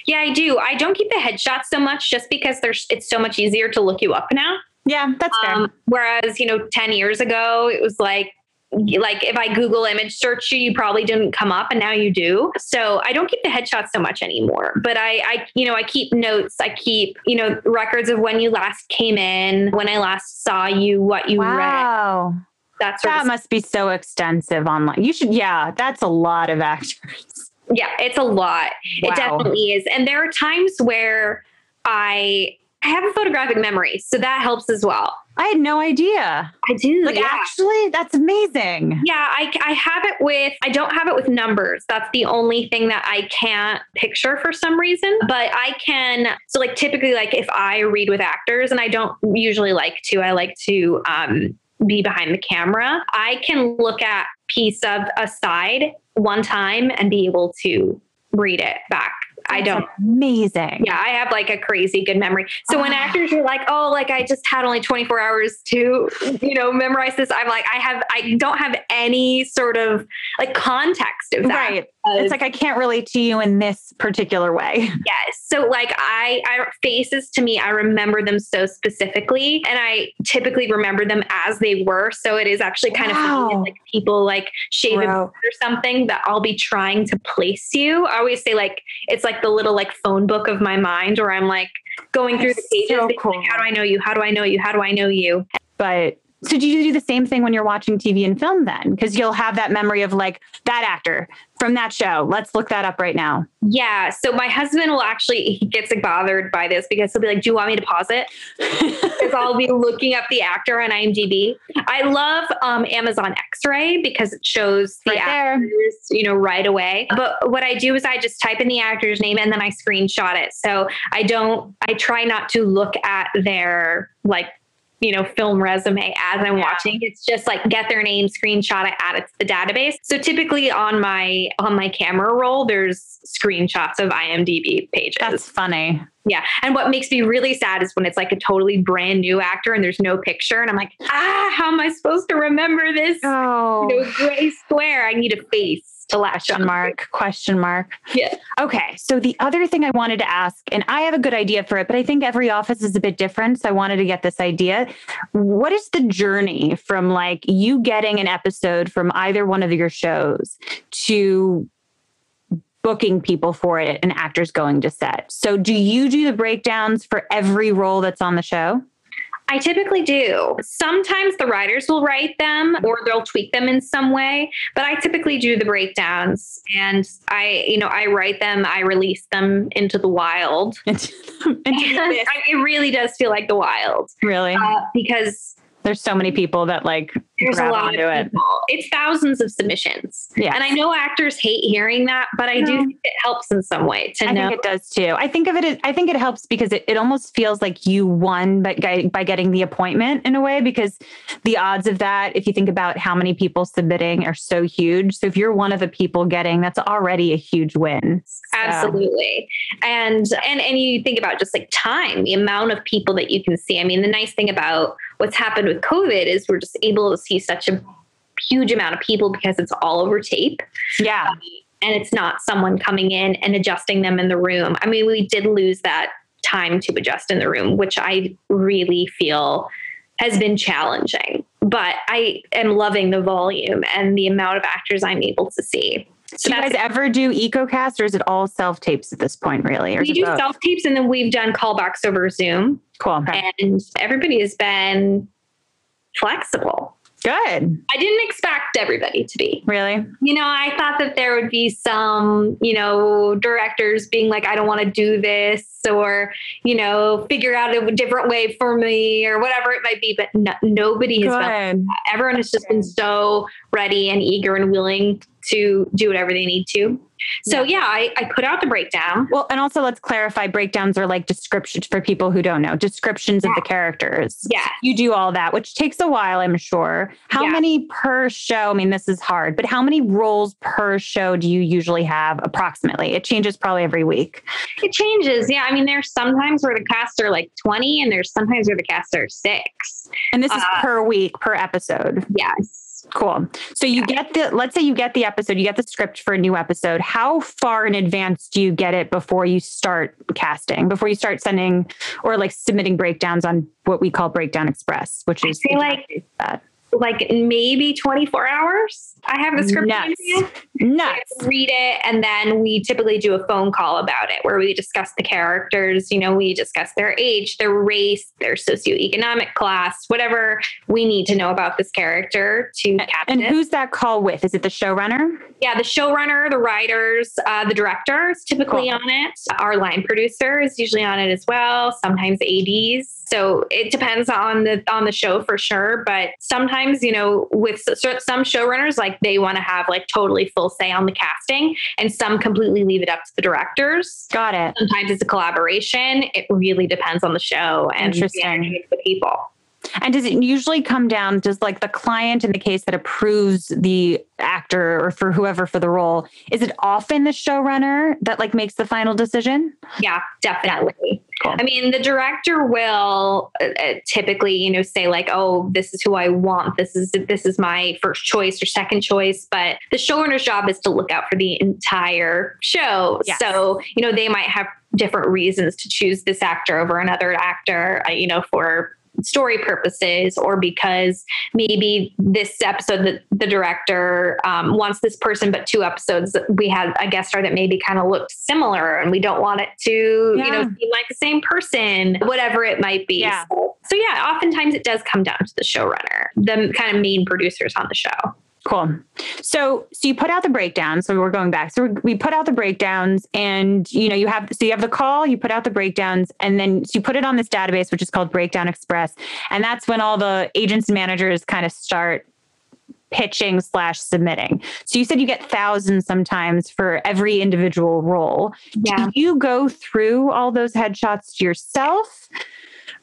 Yeah, I do. I don't keep the headshots so much just because there's it's so much easier to look you up now. Yeah, that's fair. Um, whereas, you know, 10 years ago, it was like, like if I Google image search you, you probably didn't come up and now you do. So I don't keep the headshots so much anymore, but I, I, you know, I keep notes. I keep, you know, records of when you last came in, when I last saw you, what you read, wow. that sort That of must be so extensive online. You should, yeah, that's a lot of actors. Yeah, it's a lot. Wow. It definitely is. And there are times where I, I have a photographic memory, so that helps as well. I had no idea. I do. Like, yeah. actually, that's amazing. Yeah, I, I have it with, I don't have it with numbers. That's the only thing that I can't picture for some reason. But I can, so like typically, like if I read with actors, and I don't usually like to, I like to um, be behind the camera, I can look at piece of a side one time and be able to read it back. I don't. Amazing. Yeah, I have like a crazy good memory. So when Ah. actors are like, "Oh, like I just had only 24 hours to, you know, memorize this," I'm like, I have, I don't have any sort of like context of that. Right. It's like I can't relate to you in this particular way. yes. So like I, I faces to me, I remember them so specifically, and I typically remember them as they were. So it is actually kind of funny Wow. if, like people like shave or something that I'll be trying to place you. I always say like it's like the little like phone book of my mind, where I'm like going through the pages. so being like, cool. How do I know you? How do I know you? How do I know you? But so do you do the same thing when you're watching TV and film then? Because you'll have that memory of like that actor from that show. Let's look that up right now. Yeah. So my husband will actually he gets like, bothered by this because he'll be like, "Do you want me to pause it?" Because I'll be looking up the actor on IMDb. I love um, Amazon X-Ray because it shows the Right there. actors, you know, right away. But what I do is I just type in the actor's name and then I screenshot it. So I don't. I try not to look at their like. You know, film resume as I'm Yeah. watching. It's just like get their name, screenshot it, add it to the database. So typically on my on my camera roll, there's screenshots of IMDb pages. That's funny. Yeah. And what makes me really sad is when it's like a totally brand new actor and there's no picture. And I'm like, ah, how am I supposed to remember this? Oh. You know, gray square. I need a face latch Question on. mark, question mark. Yeah. Okay. So the other thing I wanted to ask, and I have a good idea for it, but I think every office is a bit different. So I wanted to get this idea. What is the journey from like you getting an episode from either one of your shows to booking people for it and actors going to set? So do you do the breakdowns for every role that's on the show? I typically do. Sometimes the writers will write them or they'll tweak them in some way, but I typically do the breakdowns and I, you know, I write them, I release them into the wild. Into- the I- it really does feel like the wild. really? uh, because There's so many people that like There's a lot of it. people. It's thousands of submissions. Yeah. And I know actors hate hearing that, but I do think it helps in some way to I know. think it does too. I think of it. As, I think it helps because it, it almost feels like you won, by, by getting the appointment in a way. Because the odds of that, if you think about how many people submitting, are so huge. So if you're one of the people getting, that's already a huge win. So- Absolutely. And and and you think about just like time, the amount of people that you can see. I mean, the nice thing about what's happened with COVID is we're just able to see such a huge amount of people because it's all over tape Yeah. Um, and it's not someone coming in and adjusting them in the room. I mean, we did lose that time to adjust in the room, which I really feel has been challenging. But I am loving the volume and the amount of actors I'm able to see. So Do you guys ever do EcoCast or is it all self tapes at this point, really? Or we do self tapes and then we've done callbacks over Zoom, Cool. Okay. and everybody has been flexible. Good. I didn't expect everybody to be. Really? You know, I thought that there would be some, you know, directors being like, I don't want to do this, or, you know, figure out a different way for me, or whatever it might be. But no, nobody has been, everyone has just been so ready and eager and willing to do whatever they need to. So, yeah, I, I put out the breakdown. Well, and also let's clarify breakdowns are like descriptions for people who don't know, descriptions of the characters. Yeah. You do all that, which takes a while, I'm sure. How Yeah. many per show? I mean, this is hard, but how many roles per show do you usually have approximately? It changes probably every week. It changes. Yeah. I mean, there's sometimes where the cast are like 20, and there's sometimes where the cast are six. And this is Uh, per week, per episode. Yes. Cool. So you get the, let's say you get the episode, you get the script for a new episode. How far in advance do you get it before you start casting, before you start sending or like submitting breakdowns on what we call Breakdown Express, which I is feel like- that. Like maybe 24 hours. I have the script. Nuts. in hand. I Nuts. read it and then we typically do a phone call about it where we discuss the characters you know we discuss their age their race their socioeconomic class whatever we need to know about this character to cast And it. who's that call with? Is it the showrunner? yeah the showrunner the writers uh, the director is typically Cool. on it our line producer is usually on it as well sometimes ads so it depends on the on the show for sure but sometimes you know with some showrunners like they want to have like totally full say on the casting and some completely leave it up to the directors Got it. sometimes it's a collaboration it really depends on the show and Interesting. the people And does it usually come down, does like the client in the case that approves the actor or for whoever for the role, is it often the showrunner that like makes the final decision? Yeah, definitely. Cool. I mean, the director will uh, uh, typically, you know, say like, "Oh, this is who I want. This is this is my first choice or second choice." But the showrunner's job is to look out for the entire show. Yes. So, you know, they might have different reasons to choose this actor over another actor. Uh, you know, for story purposes or because maybe this episode that the director um, wants this person but two episodes we had a guest star that maybe kind of looked similar and we don't want it to you know Yeah. seem like the same person whatever it might be Yeah. so, so yeah oftentimes it does come down to the showrunner the kind of main producers on the show Cool. So, so you put out the breakdown. So we're going back. So we we put out the breakdowns, and you know you have so you have the call, you put out the breakdowns, and then so you put it on this database, which is called Breakdown Express, and that's when all the agents and managers kind of start pitching slash submitting. So you said you get thousands sometimes for every individual role. yeah Do you go through all those headshots yourself?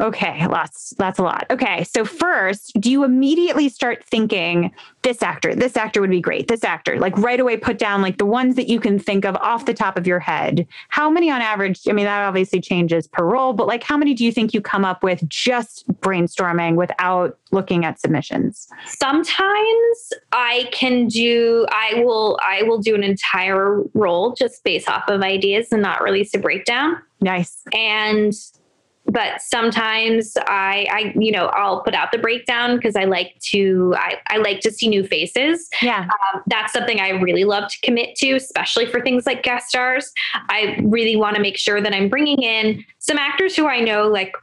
Okay, lots, that's a lot. Okay, so first, do you immediately start thinking this actor, this actor would be great, this actor, like right away put down like the ones that you can think of off the top of your head? How many on average? I mean, that obviously changes per role, but like how many do you think you come up with just brainstorming without looking at submissions? sometimes i can do i will i will do an entire role just based off of ideas and not release a breakdown Nice. and but sometimes I, I, you know, I'll put out the breakdown because I like to, I, I like to see new faces. Yeah. Um, that's something I really love to commit to, especially for things like guest stars. I really want to make sure that I'm bringing in some actors who I know, like,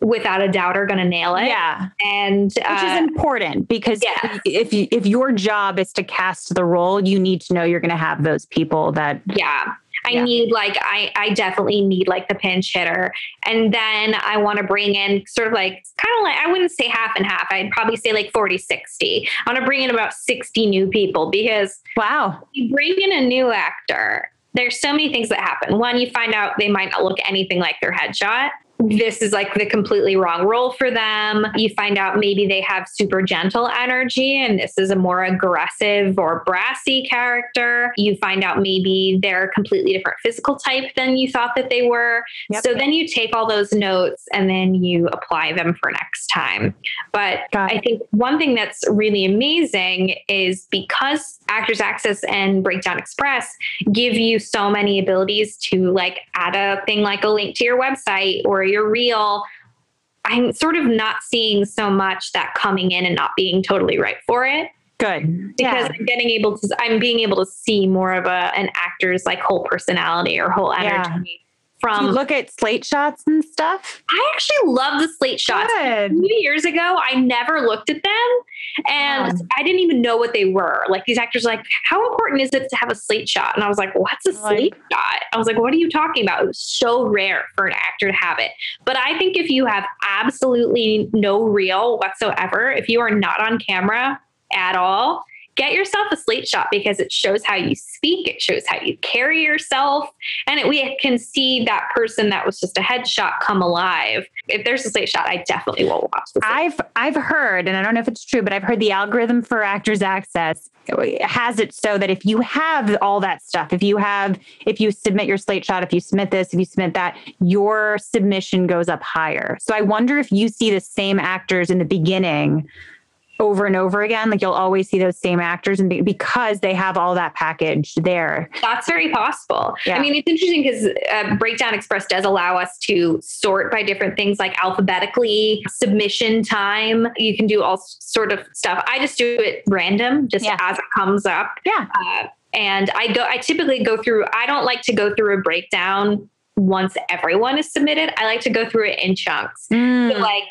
without a doubt, are going to nail it. Yeah. and Which is uh, important because yes. if you, if your job is to cast the role, you need to know you're going to have those people that yeah. I Yeah. need like I I definitely need like the pinch hitter. And then I want to bring in sort of like kind of like I wouldn't say half and half. I'd probably say like 40 60. I want to bring in about 60 new people because Wow. you bring in a new actor, there's so many things that happen. One, you find out they might not look anything like their headshot. This is like the completely wrong role for them. You find out maybe they have super gentle energy and this is a more aggressive or brassy character. You find out maybe they're a completely different physical type than you thought that they were. Yep. So then you take all those notes and then you apply them for next time. But I think one thing that's really amazing is because Actors Access and Breakdown Express give you so many abilities to like add a thing like a link to your website or your reel. I'm sort of not seeing so much that coming in and not being totally right for it Good. because Yeah. I'm getting able to I'm being able to see more of a an actor's like whole personality or whole Yeah. Do you from look at slate shots and stuff? I actually love the slate shots. A Good. few years ago, I never looked at them and Yeah. I didn't even know what they were. Like these actors, are like, how important is it to have a slate shot? And I was like, what's a oh, Like- slate shot? I was like, what are you talking about? It was so rare for an actor to have it. But I think if you have absolutely no reel whatsoever, if you are not on camera at all, get yourself a slate shot because it shows how you speak, it shows how you carry yourself, and it, we can see that person that was just a headshot come alive. If there's a slate shot, I definitely will watch the I've I've heard, and I don't know if it's true, but I've heard the algorithm for Actors Access has it so that if you have all that stuff, if you have, if you submit your slate shot, if you submit this, if you submit that, your submission goes up higher. So I wonder if you see the same actors in the beginning over and over again, like you'll always see those same actors, and be- because they have all that package there. That's very possible. Yeah. I mean, it's interesting because uh, Breakdown Express does allow us to sort by different things like alphabetically, submission time. You can do all sort of stuff. I just do it random, just Yeah. as it comes up. Yeah. Uh, and I go. I typically go through. I don't like to go through a breakdown once everyone is submitted. I like to go through it in chunks. Mm. So like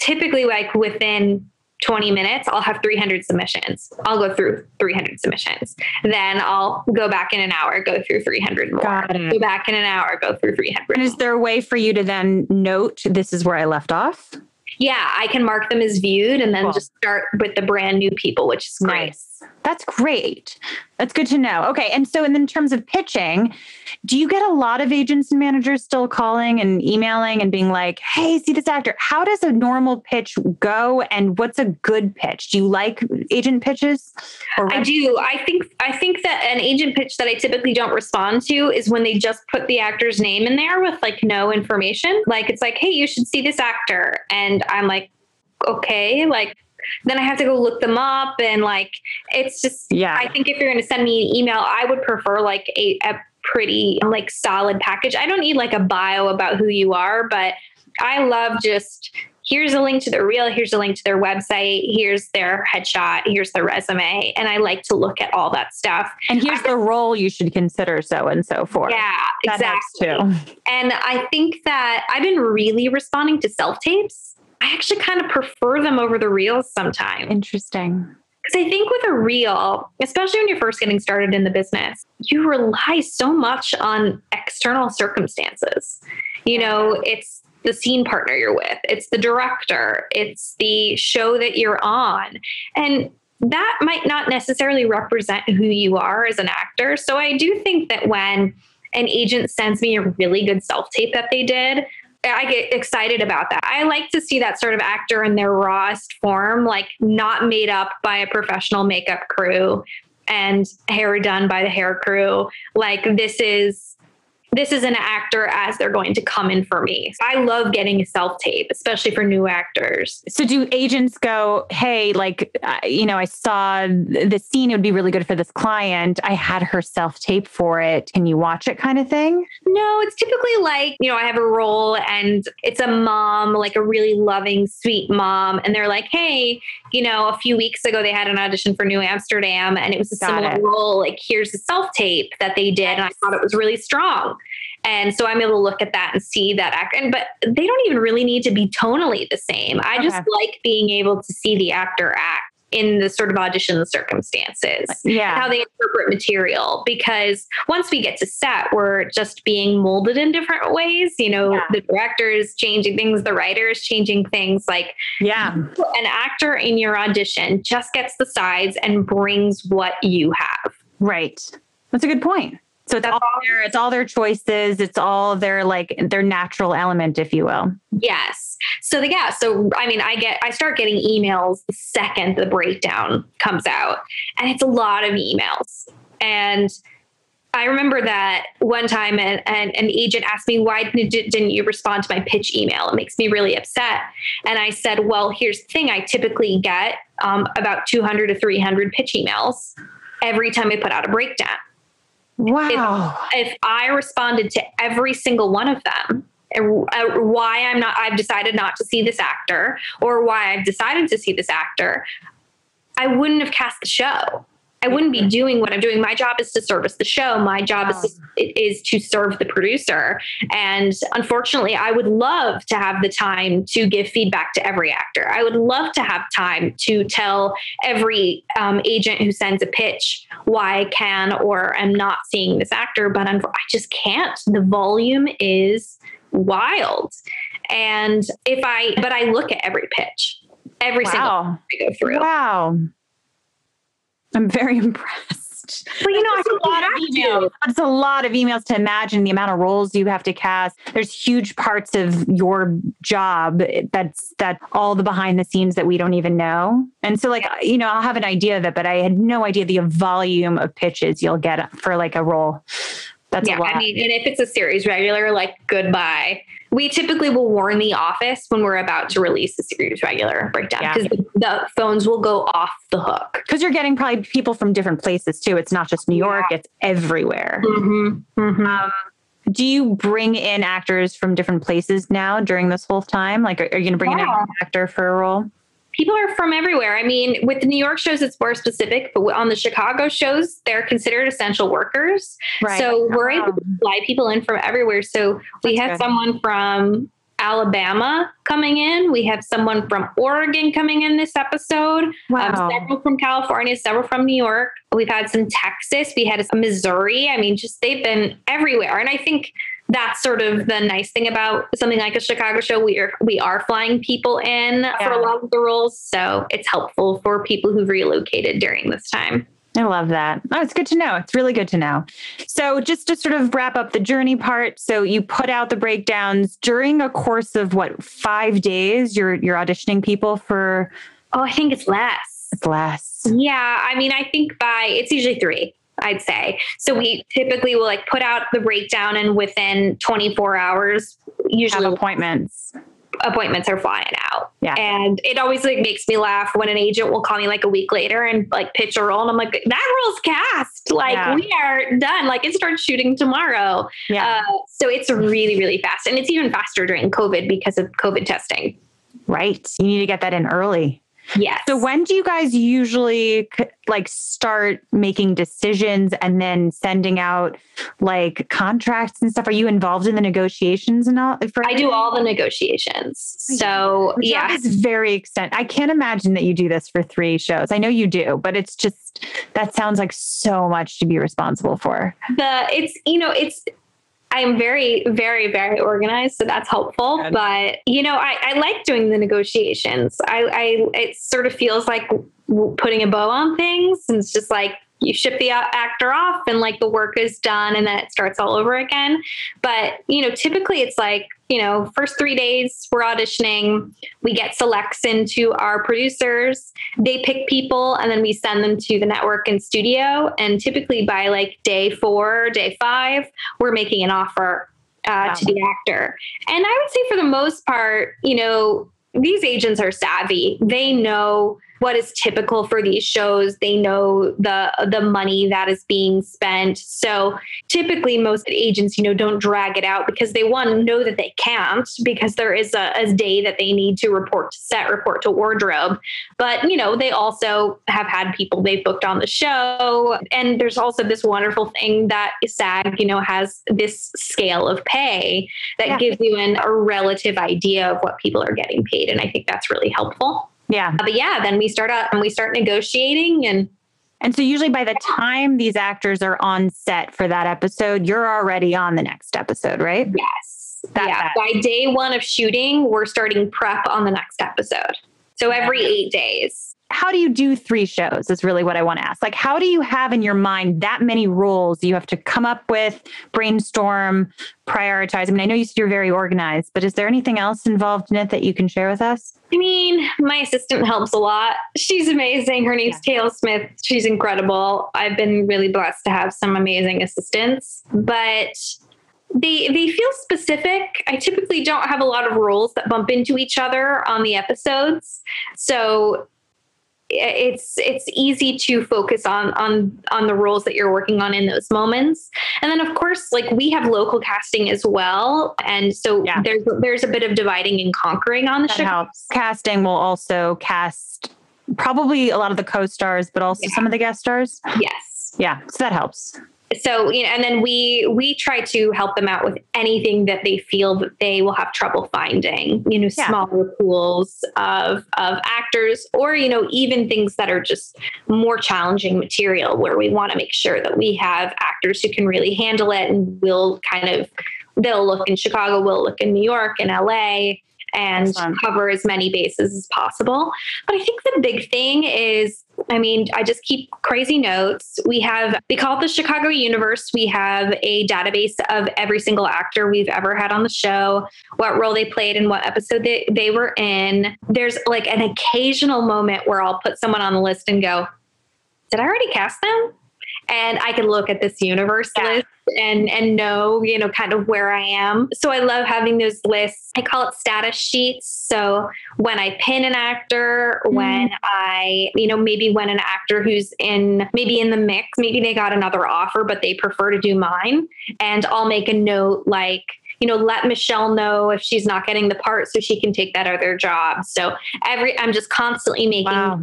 typically like within 20 minutes i'll have 300 submissions i'll go through 300 submissions then i'll go back in an hour go through 300 more go back in an hour go through 300 And is there a way for you to then note this is where I left off? yeah i can mark them as viewed and then Cool. just start with the brand new people which is great Nice. That's great. That's good to know. Okay. And so, and in terms of pitching, do you get a lot of agents and managers still calling and emailing and being like, hey, see this actor? How does a normal pitch go? And what's a good pitch? Do you like agent pitches? Or I do. I think I think that an agent pitch that I typically don't respond to is when they just put the actor's name in there with like no information. Like it's like, hey, you should see this actor, and I'm like, okay, like then I have to go look them up, and like it's just. Yeah. I think if you're going to send me an email, I would prefer like a, a pretty like solid package. I don't need like a bio about who you are, but I love just here's a link to their reel, here's a link to their website, here's their headshot, here's their resume. And I like to look at all that stuff. and here's the role you should consider so and so for. Yeah, That exactly. And I think that I've been really responding to self tapes. I actually kind of prefer them over the reels sometimes. Interesting. Because I think with a reel, especially when you're first getting started in the business, you rely so much on external circumstances. You know, it's the scene partner you're with, it's the director, it's the show that you're on. And that might not necessarily represent who you are as an actor. So I do think that when an agent sends me a really good self tape that they did, I get excited about that. I like to see that sort of actor in their rawest form, like not made up by a professional makeup crew and hair done by the hair crew. Like this is this is an actor as they're going to come in for me. I love getting a self tape, especially for new actors. So do agents go, hey, like, uh, you know, I saw th- the scene, it would be really good for this client. I had her self tape for it. Can you watch it kind of thing? No, it's typically like, you know, I have a role and it's a mom, like a really loving, sweet mom. And they're like, hey, you know, a few weeks ago they had an audition for New Amsterdam and it was a Got similar it. role. Like, here's the self tape that they did. And I thought it was really strong. And so I'm able to look at that and see that actor. And but they don't even really need to be tonally the same. I just like being able to see the actor act. in the sort of audition circumstances. Yeah. How they interpret material. Because once we get to set, we're just being molded in different ways. You know, Yeah. the director is changing things, the writer is changing things. Like Yeah. an actor in your audition just gets the sides and brings what you have. Right. That's a good point. So it's That's all their it's all their choices. It's all their like their natural element, if you will. Yes. So the yeah, so I mean I get I start getting emails the second the breakdown comes out. And it's a lot of emails. And I remember that one time an, an, an agent asked me, why didn't, didn't you respond to my pitch email? It makes me really upset. And I said, well, here's the thing. I typically get um, about 200 to 300 pitch emails every time I put out a breakdown. Wow. If I responded to every single one of them, uh, why I'm not, I've decided not to see this actor, or why I've decided to see this actor, I wouldn't have cast the show. I wouldn't be doing what I'm doing. My job is to service the show. My job is to, is to serve the producer. And unfortunately, I would love to have the time to give feedback to every actor. I would love to have time to tell every um, agent who sends a pitch why I can or am not seeing this actor, but I'm, I just can't. The volume is wild. And if I, but I look at every pitch, every single Wow. one I go through. Wow. I'm very impressed. But you know, I That's a lot of you have to. emails. It's a lot of emails to imagine the amount of roles you have to cast. There's huge parts of your job that's that all the behind the scenes that we don't even know. And so like you know, I'll have an idea of it, but I had no idea the volume of pitches you'll get for like a role. That's yeah. I mean, and if it's a series regular, like goodbye. We typically will warn the office when we're about to release the series regular breakdown Yeah. because the, the phones will go off the hook. because you're getting probably people from different places too. It's not just New York; it's everywhere. Mm-hmm. Um, do you bring in actors from different places now during this whole time? Like, are, are you going to bring in Yeah. an actor for a role? People are from everywhere. I mean, with the New York shows, it's more specific, but on the Chicago shows, they're considered essential workers. So we're able to fly people in from everywhere. So we That's had good. someone from Alabama coming in. We have someone from Oregon coming in this episode. Wow. Um, several from California, several from New York. We've had some Texas. We had some Missouri. I mean, just they've been everywhere. And I think that's sort of the nice thing about something like a Chicago show. We are we are flying people in for a lot of the roles, so it's helpful for people who've relocated during this time. I love that. Oh, it's good to know. It's really good to know. So, just to sort of wrap up the journey part, so you put out the breakdowns during a course of what five days? You're you're auditioning people for Oh, I think it's less. it's less. Yeah, I mean, I think by it's usually three. I'd say. So we typically will like put out the breakdown, and within 24 hours, Have usually appointments. appointments are flying out. Yeah. And it always like makes me laugh when an agent will call me like a week later and like pitch a role. And I'm like, that role's cast. Like Yeah. we are done. Like it starts shooting tomorrow. Yeah. Uh, so it's really, really fast. And it's even faster during COVID because of COVID testing. right. You need to get that in early. Yes. So when do you guys usually like start making decisions and then sending out like contracts and stuff? Are you involved in the negotiations and all? For I do all the negotiations. So yeah. it's very extent. I can't imagine that you do this for three shows. I know you do, but it's just that sounds like so much to be responsible for. the it's you know it's i'm very very very organized so that's helpful Good. but you know I, I like doing the negotiations I, I it sort of feels like putting a bow on things and it's just like you ship the actor off and like the work is done and then it starts all over again. But you know typically it's like you know first three days we're auditioning we get selects into our producers they pick people and then we send them to the network and studio. And typically by like day four day five we're making an offer uh, Wow. to the actor. And i would say for the most part you know these agents are savvy. They know what is typical for these shows. They know the the money that is being spent. So typically most agents you know don't drag it out because they one know that they can't because there is a, a day that they need to report to set report to wardrobe. But you know they also have had people they've booked on the show. And there's also this wonderful thing that sag you know has this scale of pay that Yeah. gives you an, a relative idea of what people are getting paid. And i think that's really helpful Yeah. But yeah, then we start out and we start negotiating and and so usually by the time these actors are on set for that episode, you're already on the next episode, right? Yes. That, yeah. That. By day one of shooting, we're starting prep on the next episode. So every eight days how do you do three shows is really what I want to ask. Like, how do you have in your mind that many rules you have to come up with, brainstorm, prioritize? I mean, I know you said you're very organized, but is there anything else involved in it that you can share with us? I mean, my assistant helps a lot. She's amazing. Her name's yeah. Taylor Smith. She's incredible. I've been really blessed to have some amazing assistants, but they they feel specific. I typically don't have a lot of rules that bump into each other on the episodes. So it's it's easy to focus on on on the roles that you're working on in those moments and then of course like we have local casting as well and so yeah. there's there's a bit of dividing and conquering on the that show helps. casting will also cast probably a lot of the co-stars but also yeah. some of the guest stars yes yeah so that helps so you know and then we we try to help them out with anything that they feel that they will have trouble finding you know yeah. smaller pools of of actors or you know even things that are just more challenging material where we want to make sure that we have actors who can really handle it and will kind of they'll look in chicago we'll look in new york and la and cover as many bases as possible. But I think the big thing is I mean, I just keep crazy notes. We have, we call it the Chicago Universe. We have a database of every single actor we've ever had on the show, what role they played and what episode they, they were in. There's like an occasional moment where I'll put someone on the list and go, Did I already cast them? And I can look at this universe yeah. list and and know you know kind of where I am. So I love having those lists. I call it status sheets. So when I pin an actor, mm. when I you know maybe when an actor who's in maybe in the mix, maybe they got another offer but they prefer to do mine, and I'll make a note like you know, let Michelle know if she's not getting the part so she can take that other job. So every I'm just constantly making wow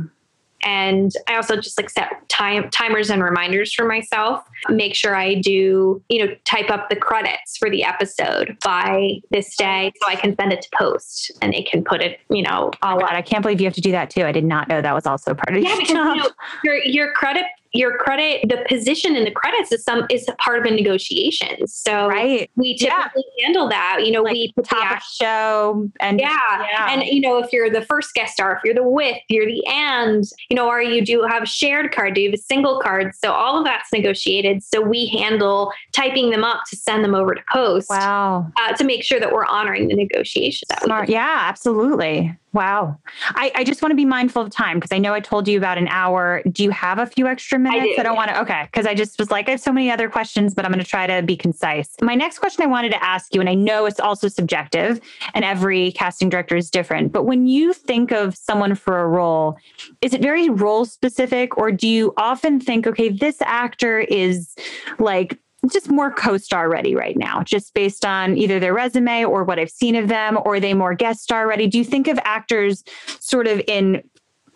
and I also just like set time timers and reminders for myself. Make sure I do, you know, type up the credits for the episode by this day so I can send it to post and they can put it, you know, oh all oh, God, I can't believe you have to do that too. I did not know that was also part of yeah, your because, job. You know, your your credit your credit, the position in the credits is some is part of a negotiation. So right. we typically yeah. handle that. You know, like we put top the show and yeah. yeah. And you know, if you're the first guest star, if you're the with, you're the and, you know, are you do have a shared card? Do you have a single card? So all of that's negotiated. So we handle typing them up to send them over to post. Wow. Uh, to make sure that we're honoring the negotiation. Smart. Yeah, absolutely. Wow. I, I just want to be mindful of time because I know I told you about an hour. Do you have a few extra minutes? I, do, I don't yeah. want to. Okay. Because I just was like, I have so many other questions, but I'm going to try to be concise. My next question I wanted to ask you, and I know it's also subjective and every casting director is different, but when you think of someone for a role, is it very role specific or do you often think, okay, this actor is like just more co-star ready right now, just based on either their resume or what I've seen of them, or are they more guest star ready? Do you think of actors sort of in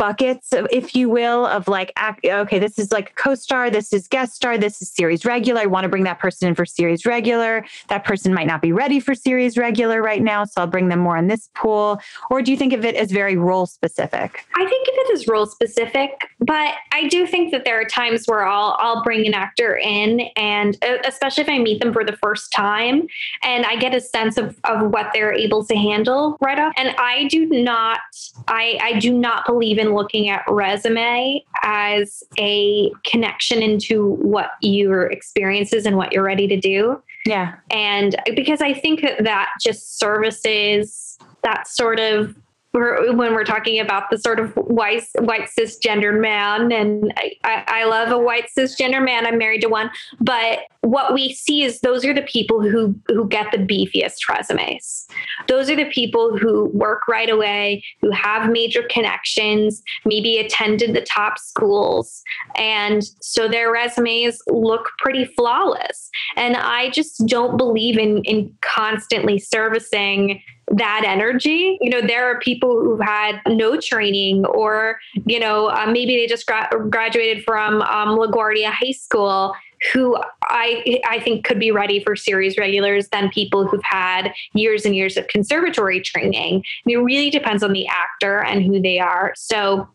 buckets, if you will, of like, okay, this is like co star, this is guest star, this is series regular. I want to bring that person in for series regular. That person might not be ready for series regular right now, so I'll bring them more in this pool. Or do you think of it as very role specific? I think of it as role specific, but I do think that there are times where I'll I'll bring an actor in, and especially if I meet them for the first time, and I get a sense of of what they're able to handle right off. And I do not, I I do not believe in looking at resume as a connection into what your experiences and what you're ready to do. Yeah. And because I think that that just services that sort of when we're talking about the sort of white white cisgendered man, and I, I, love a white cisgender man. I'm married to one, but what we see is those are the people who who get the beefiest resumes. Those are the people who work right away, who have major connections, maybe attended the top schools, and so their resumes look pretty flawless. And I just don't believe in in constantly servicing that energy. You know, there are people who've had no training, or you know, uh, maybe they just gra- graduated from um, LaGuardia High School who I I think could be ready for series regulars than people who've had years and years of conservatory training. And it really depends on the actor and who they are. So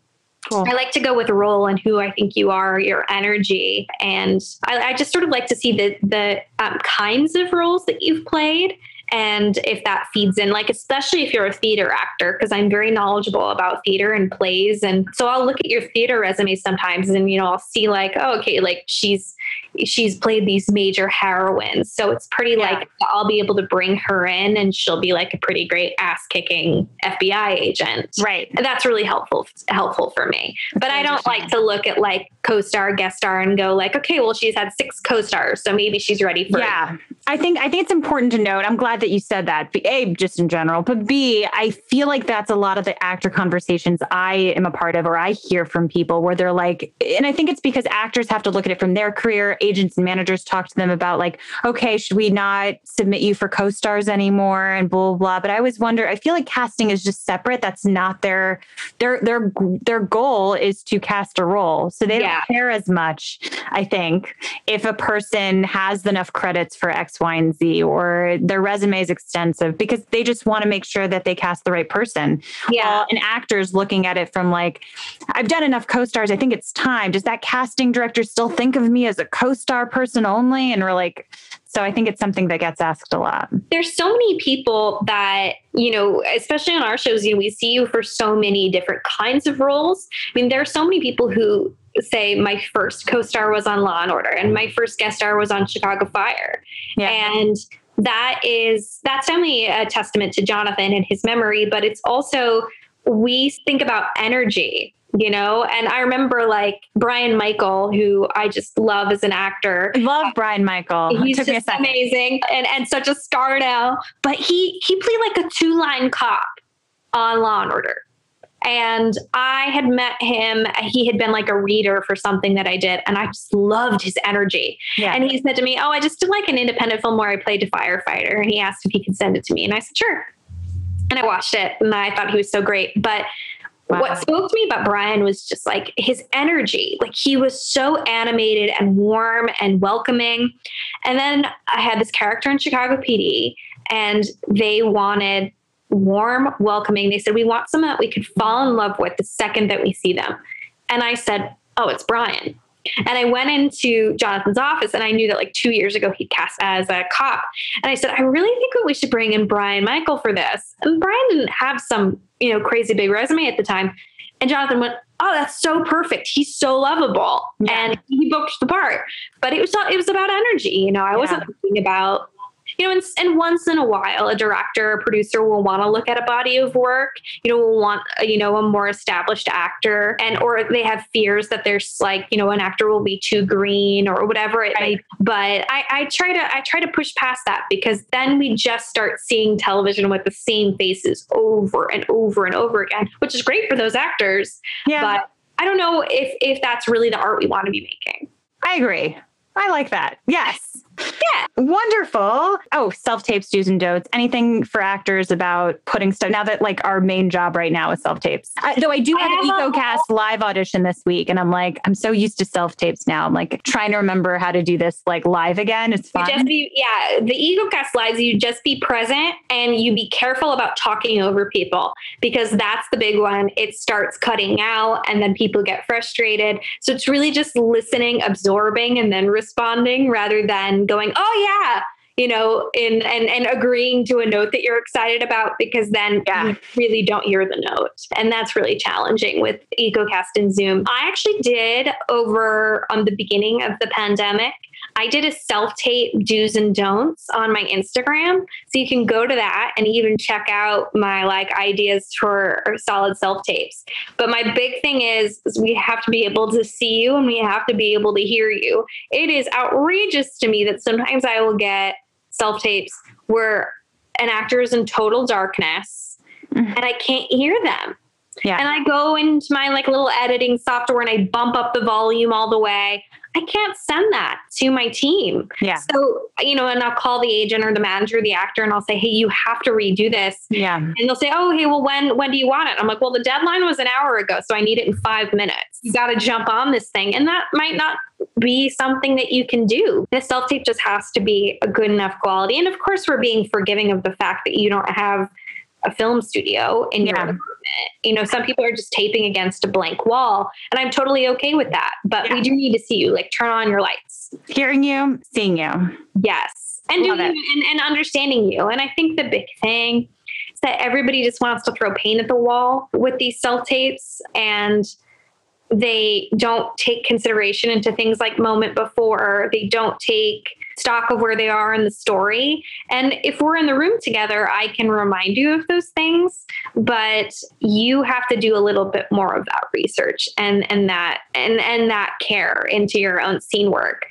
Cool. I like to go with role and who I think you are, your energy, and I, I just sort of like to see the the um, kinds of roles that you've played and if that feeds in like especially if you're a theater actor because i'm very knowledgeable about theater and plays. And so i'll look at your theater resume sometimes and you know i'll see like oh okay like she's she's played these major heroines so it's pretty yeah. like i'll be able to bring her in and she'll be like a pretty great ass kicking fbi agent right and that's really helpful helpful for me but i don't like to look at like co-star guest star and go like okay well she's had six co-stars so maybe she's ready for yeah i think i think it's important to note i'm glad glad that you said that. A, just in general, but B, I feel like that's a lot of the actor conversations I am a part of or I hear from people where they're like, and I think it's because actors have to look at it from their career. Agents and managers talk to them about like, okay, should we not submit you for co-stars anymore and blah blah blah. But I always wonder, I feel like casting is just separate. That's not their their their their goal is to cast a role. So they yeah. don't care as much, I think, if a person has enough credits for X, Y, and Z or their resume is extensive because they just want to make sure that they cast the right person. Yeah. Uh, and actors looking at it from like, I've done enough co stars. I think it's time. Does that casting director still think of me as a co star person only? And we're like, so I think it's something that gets asked a lot. There's so many people that, you know, especially on our shows, you know, we see you for so many different kinds of roles. I mean, there are so many people who say my first co-star was on Law and Order and my first guest star was on Chicago Fire. Yeah. And that is that's definitely a testament to Jonathan and his memory, but it's also we think about energy you know and i remember like brian michael who i just love as an actor love brian michael he's just amazing and, and such a star now but he he played like a two line cop on law and order and I had met him. He had been like a reader for something that I did, and I just loved his energy. Yeah. And he said to me, Oh, I just did like an independent film where I played a firefighter. And he asked if he could send it to me. And I said, Sure. And I watched it and I thought he was so great. But Wow. What spoke to me about Brian was just like his energy. Like he was so animated and warm and welcoming. And then I had this character in Chicago PD, and they wanted warm, welcoming. They said, We want someone that we could fall in love with the second that we see them. And I said, Oh, it's Brian. And I went into Jonathan's office and I knew that like two years ago he'd cast as a cop. And I said, I really think that we should bring in Brian Michael for this. And Brian didn't have some, you know, crazy big resume at the time. And Jonathan went, Oh, that's so perfect. He's so lovable. Yeah. And he booked the part. But it was not, it was about energy. You know, I yeah. wasn't thinking about you know, and, and once in a while, a director or producer will want to look at a body of work, you know, will want, a, you know, a more established actor and, or they have fears that there's like, you know, an actor will be too green or whatever it right. may, but I, I try to, I try to push past that because then we just start seeing television with the same faces over and over and over again, which is great for those actors. Yeah. But I don't know if, if that's really the art we want to be making. I agree. I like that. Yes. Yeah. Wonderful. Oh, self tapes, do's and don'ts. Anything for actors about putting stuff now that like our main job right now is self tapes. though I do have an EcoCast live audition this week, and I'm like, I'm so used to self tapes now. I'm like trying to remember how to do this like live again. It's fun. You just be, yeah, the EcoCast lives, you just be present and you be careful about talking over people because that's the big one. It starts cutting out and then people get frustrated. So it's really just listening, absorbing, and then responding rather than going, oh yeah, you know, in and and agreeing to a note that you're excited about because then yeah. you really don't hear the note. And that's really challenging with EcoCast and Zoom. I actually did over on the beginning of the pandemic. I did a self tape do's and don'ts on my Instagram. So you can go to that and even check out my like ideas for solid self tapes. But my big thing is, is we have to be able to see you and we have to be able to hear you. It is outrageous to me that sometimes I will get self tapes where an actor is in total darkness mm-hmm. and I can't hear them. Yeah. And I go into my like little editing software and I bump up the volume all the way. I can't send that to my team. Yeah. So, you know, and I'll call the agent or the manager, or the actor, and I'll say, hey, you have to redo this. Yeah. And they'll say, oh, hey, well, when when do you want it? I'm like, well, the deadline was an hour ago, so I need it in five minutes. You got to jump on this thing. And that might not be something that you can do. The self tape just has to be a good enough quality. And of course, we're being forgiving of the fact that you don't have a film studio in your Yeah. apartment. You know, some people are just taping against a blank wall, and I'm totally okay with that. But Yeah. we do need to see you. Like, turn on your lights. Hearing you, seeing you. Yes. And doing and, and understanding you. And I think the big thing is that everybody just wants to throw paint at the wall with these self tapes and they don't take consideration into things like moment before. They don't take stock of where they are in the story. And if we're in the room together, I can remind you of those things, but you have to do a little bit more of that research and and that and and that care into your own scene work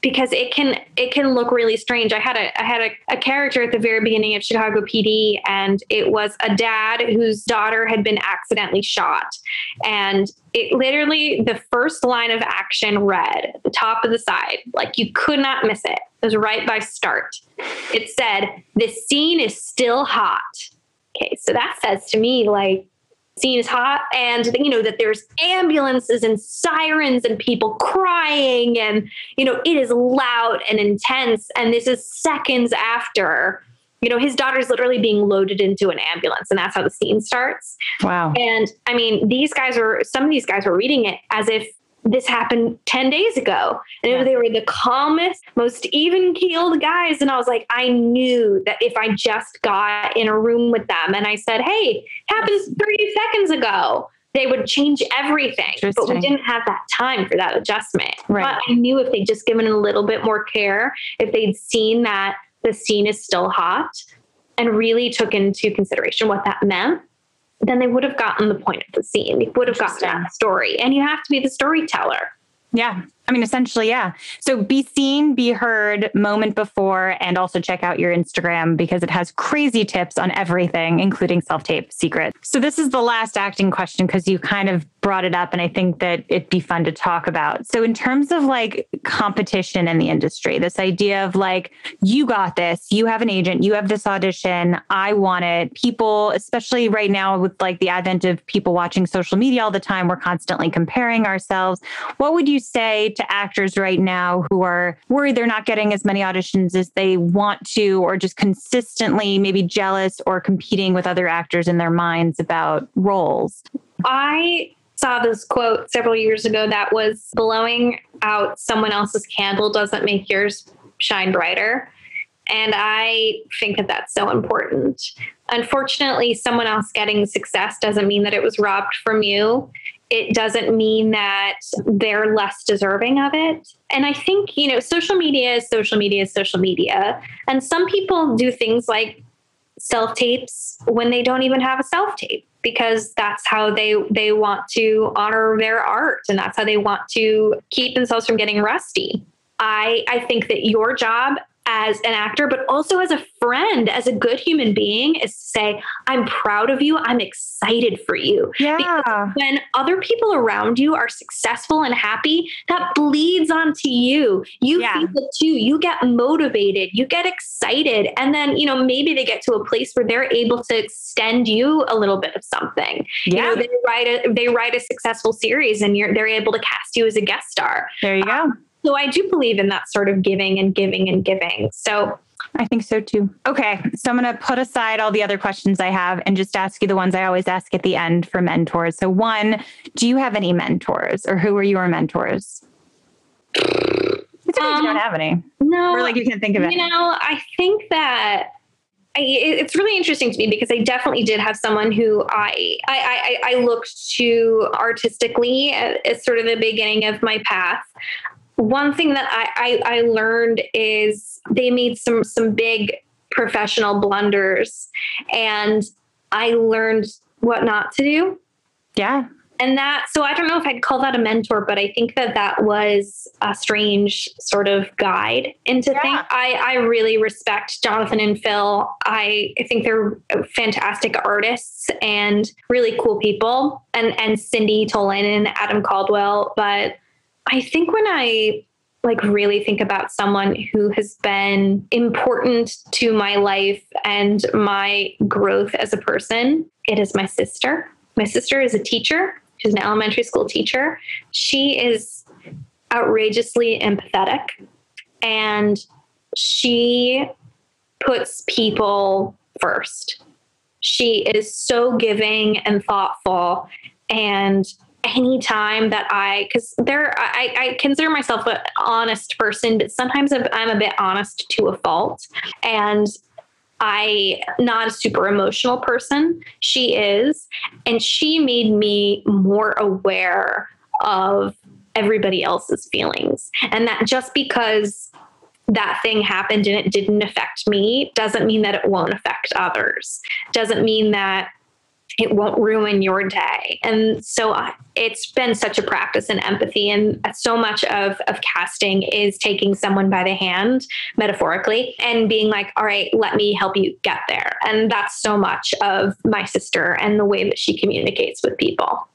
because it can it can look really strange. I had a I had a, a character at the very beginning of Chicago PD, and it was a dad whose daughter had been accidentally shot, and it literally the first line of action read the top of the side, like you could not miss it. It was right by start. It said, "This scene is still hot." Okay, so that says to me like scene is hot and you know that there's ambulances and sirens and people crying and you know it is loud and intense and this is seconds after you know his daughter's literally being loaded into an ambulance and that's how the scene starts Wow. and i mean these guys were some of these guys were reading it as if this happened 10 days ago. And Yeah. they were the calmest most even keeled guys. And i was like i knew that if i just got in a room with them and i said hey happens 30 seconds ago they would change everything. But we didn't have that time for that adjustment. Right. but i knew if they'd just given a little bit more care if they'd seen that the scene is still hot and really took into consideration what that meant then they would have gotten the point of the scene. They would have gotten that story. And you have to be the storyteller. Yeah. I mean, essentially, yeah. So be seen, be heard moment before, and also check out your Instagram because it has crazy tips on everything, including self tape secrets. So this is the last acting question because you kind of brought it up, and I think that it'd be fun to talk about. So, in terms of like competition in the industry, this idea of like, you got this, you have an agent, you have this audition, I want it. People, especially right now with like the advent of people watching social media all the time, we're constantly comparing ourselves. What would you say to actors right now who are worried they're not getting as many auditions as they want to, or just consistently maybe jealous or competing with other actors in their minds about roles? I saw this quote several years ago that was blowing out someone else's candle doesn't make yours shine brighter. And I think that that's so important. Unfortunately, someone else getting success doesn't mean that it was robbed from you. It doesn't mean that they're less deserving of it. And I think, you know, social media is social media is social media. And some people do things like self tapes when they don't even have a self tape because that's how they they want to honor their art and that's how they want to keep themselves from getting rusty. I I think that your job as an actor but also as a friend as a good human being is to say I'm proud of you, I'm excited for you Yeah. when other people around you are successful and happy, that bleeds onto you. You Yeah. feel it too. You get motivated, you get excited. And then, you know, maybe they get to a place where they're able to extend you a little bit of something. You Yeah. know, they write a they write a successful series and you're they're able to cast you as a guest star. There you go. Um, So I do believe in that sort of giving and giving and giving. So I think so too. Okay. So I'm going to put aside all the other questions I have and just ask you the ones I always ask at the end for mentors. So, one, do you have any mentors or who are your mentors? It's okay if you don't Um, have any. no, Or like you can think of it. You know, I think that I, it's really interesting to me because I definitely did have someone who I I, I, I looked to artistically at, at sort of the beginning of my path. One thing that I, I, I learned is they made some some big professional blunders, and I learned what not to do yeah. and that so i don't know if i'd call that a mentor but i think that that was a strange sort of guide into Yeah. things I, I really respect jonathan and phil I, I think they're fantastic artists and really cool people and and cindy tolan and adam caldwell but I think when I like really think about someone who has been important to my life and my growth as a person, it is my sister. My sister is a teacher. She's an elementary school teacher. She is outrageously empathetic and she puts people first. She is so giving and thoughtful and anytime that I, because there, I, I consider myself an honest person, but sometimes I'm a bit honest to a fault. And I not a super emotional person. She is, and she made me more aware of everybody else's feelings, and that just because that thing happened and it didn't affect me doesn't mean that it won't affect others. Doesn't mean that it won't ruin your day. And so it's been such a practice in empathy. And so much of, of casting is taking someone by the hand, metaphorically, and being like, all right, let me help you get there. And that's so much of my sister and the way that she communicates with people.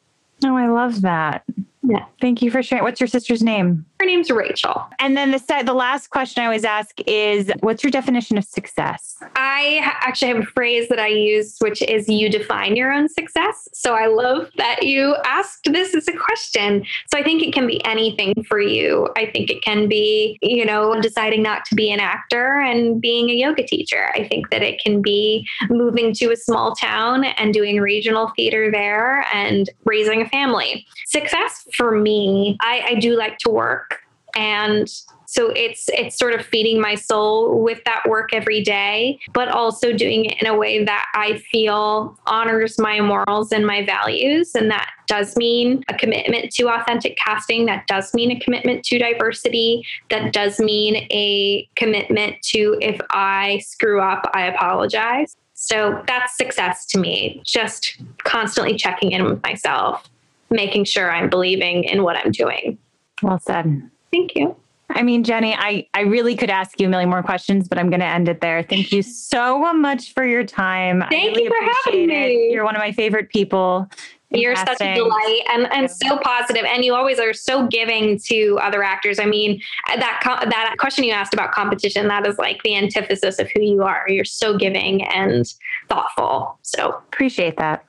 Oh, I love that. Yeah. Thank you for sharing. What's your sister's name? Her name's Rachel. And then the the last question I always ask is what's your definition of success? I actually have a phrase that I use which is you define your own success. So I love that you asked this as a question. So I think it can be anything for you. I think it can be, you know, deciding not to be an actor and being a yoga teacher. I think that it can be moving to a small town and doing regional theater there and raising a family. Success for me, I, I do like to work. And so it's it's sort of feeding my soul with that work every day but also doing it in a way that i feel honors my morals and my values. And that does mean a commitment to authentic casting. That does mean a commitment to diversity. That does mean a commitment to if i screw up i apologize. So that's success to me just constantly checking in with myself making sure i'm believing in what i'm doing well said Thank you. I mean, Jenny, I, I really could ask you a million more questions, but I'm going to end it there. Thank you so much for your time. Thank really you for having me. It. You're one of my favorite people. You're such a delight and, and so positive. and you always are so giving to other actors. I mean, that that question you asked about competition that is like the antithesis of who you are. You're so giving and thoughtful. So appreciate that.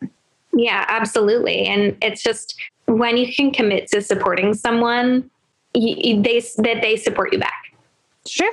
Yeah, absolutely. And it's just when you can commit to supporting someone you, they that they support you back. Sure.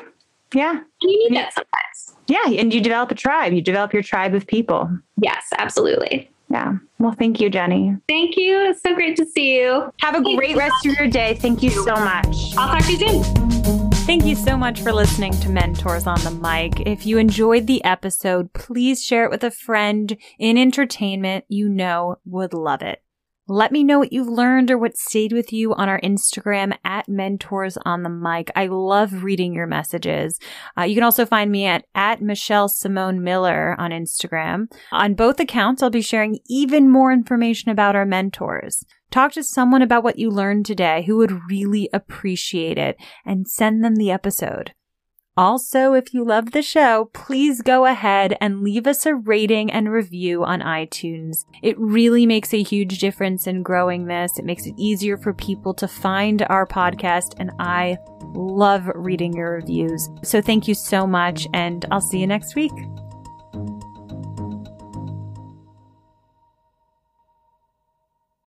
Yeah. You need that sometimes. Yeah, and you develop a tribe. You develop your tribe of people. Yes, absolutely. Yeah. Well, thank you, Jenny. Thank you. It's so great to see you. Have a great rest of your day. Thank you so much. I'll talk to you soon. Thank you so much for listening to Mentors on the Mic. If you enjoyed the episode, please share it with a friend in entertainment you know would love it. Let me know what you've learned or what stayed with you on our Instagram at Mentors on the Mic. I love reading your messages. Uh, you can also find me at, at Michelle Simone Miller on Instagram. On both accounts, I'll be sharing even more information about our mentors. Talk to someone about what you learned today who would really appreciate it and send them the episode. Also, if you love the show, please go ahead and leave us a rating and review on iTunes. It really makes a huge difference in growing this. It makes it easier for people to find our podcast, and I love reading your reviews. So thank you so much, and I'll see you next week.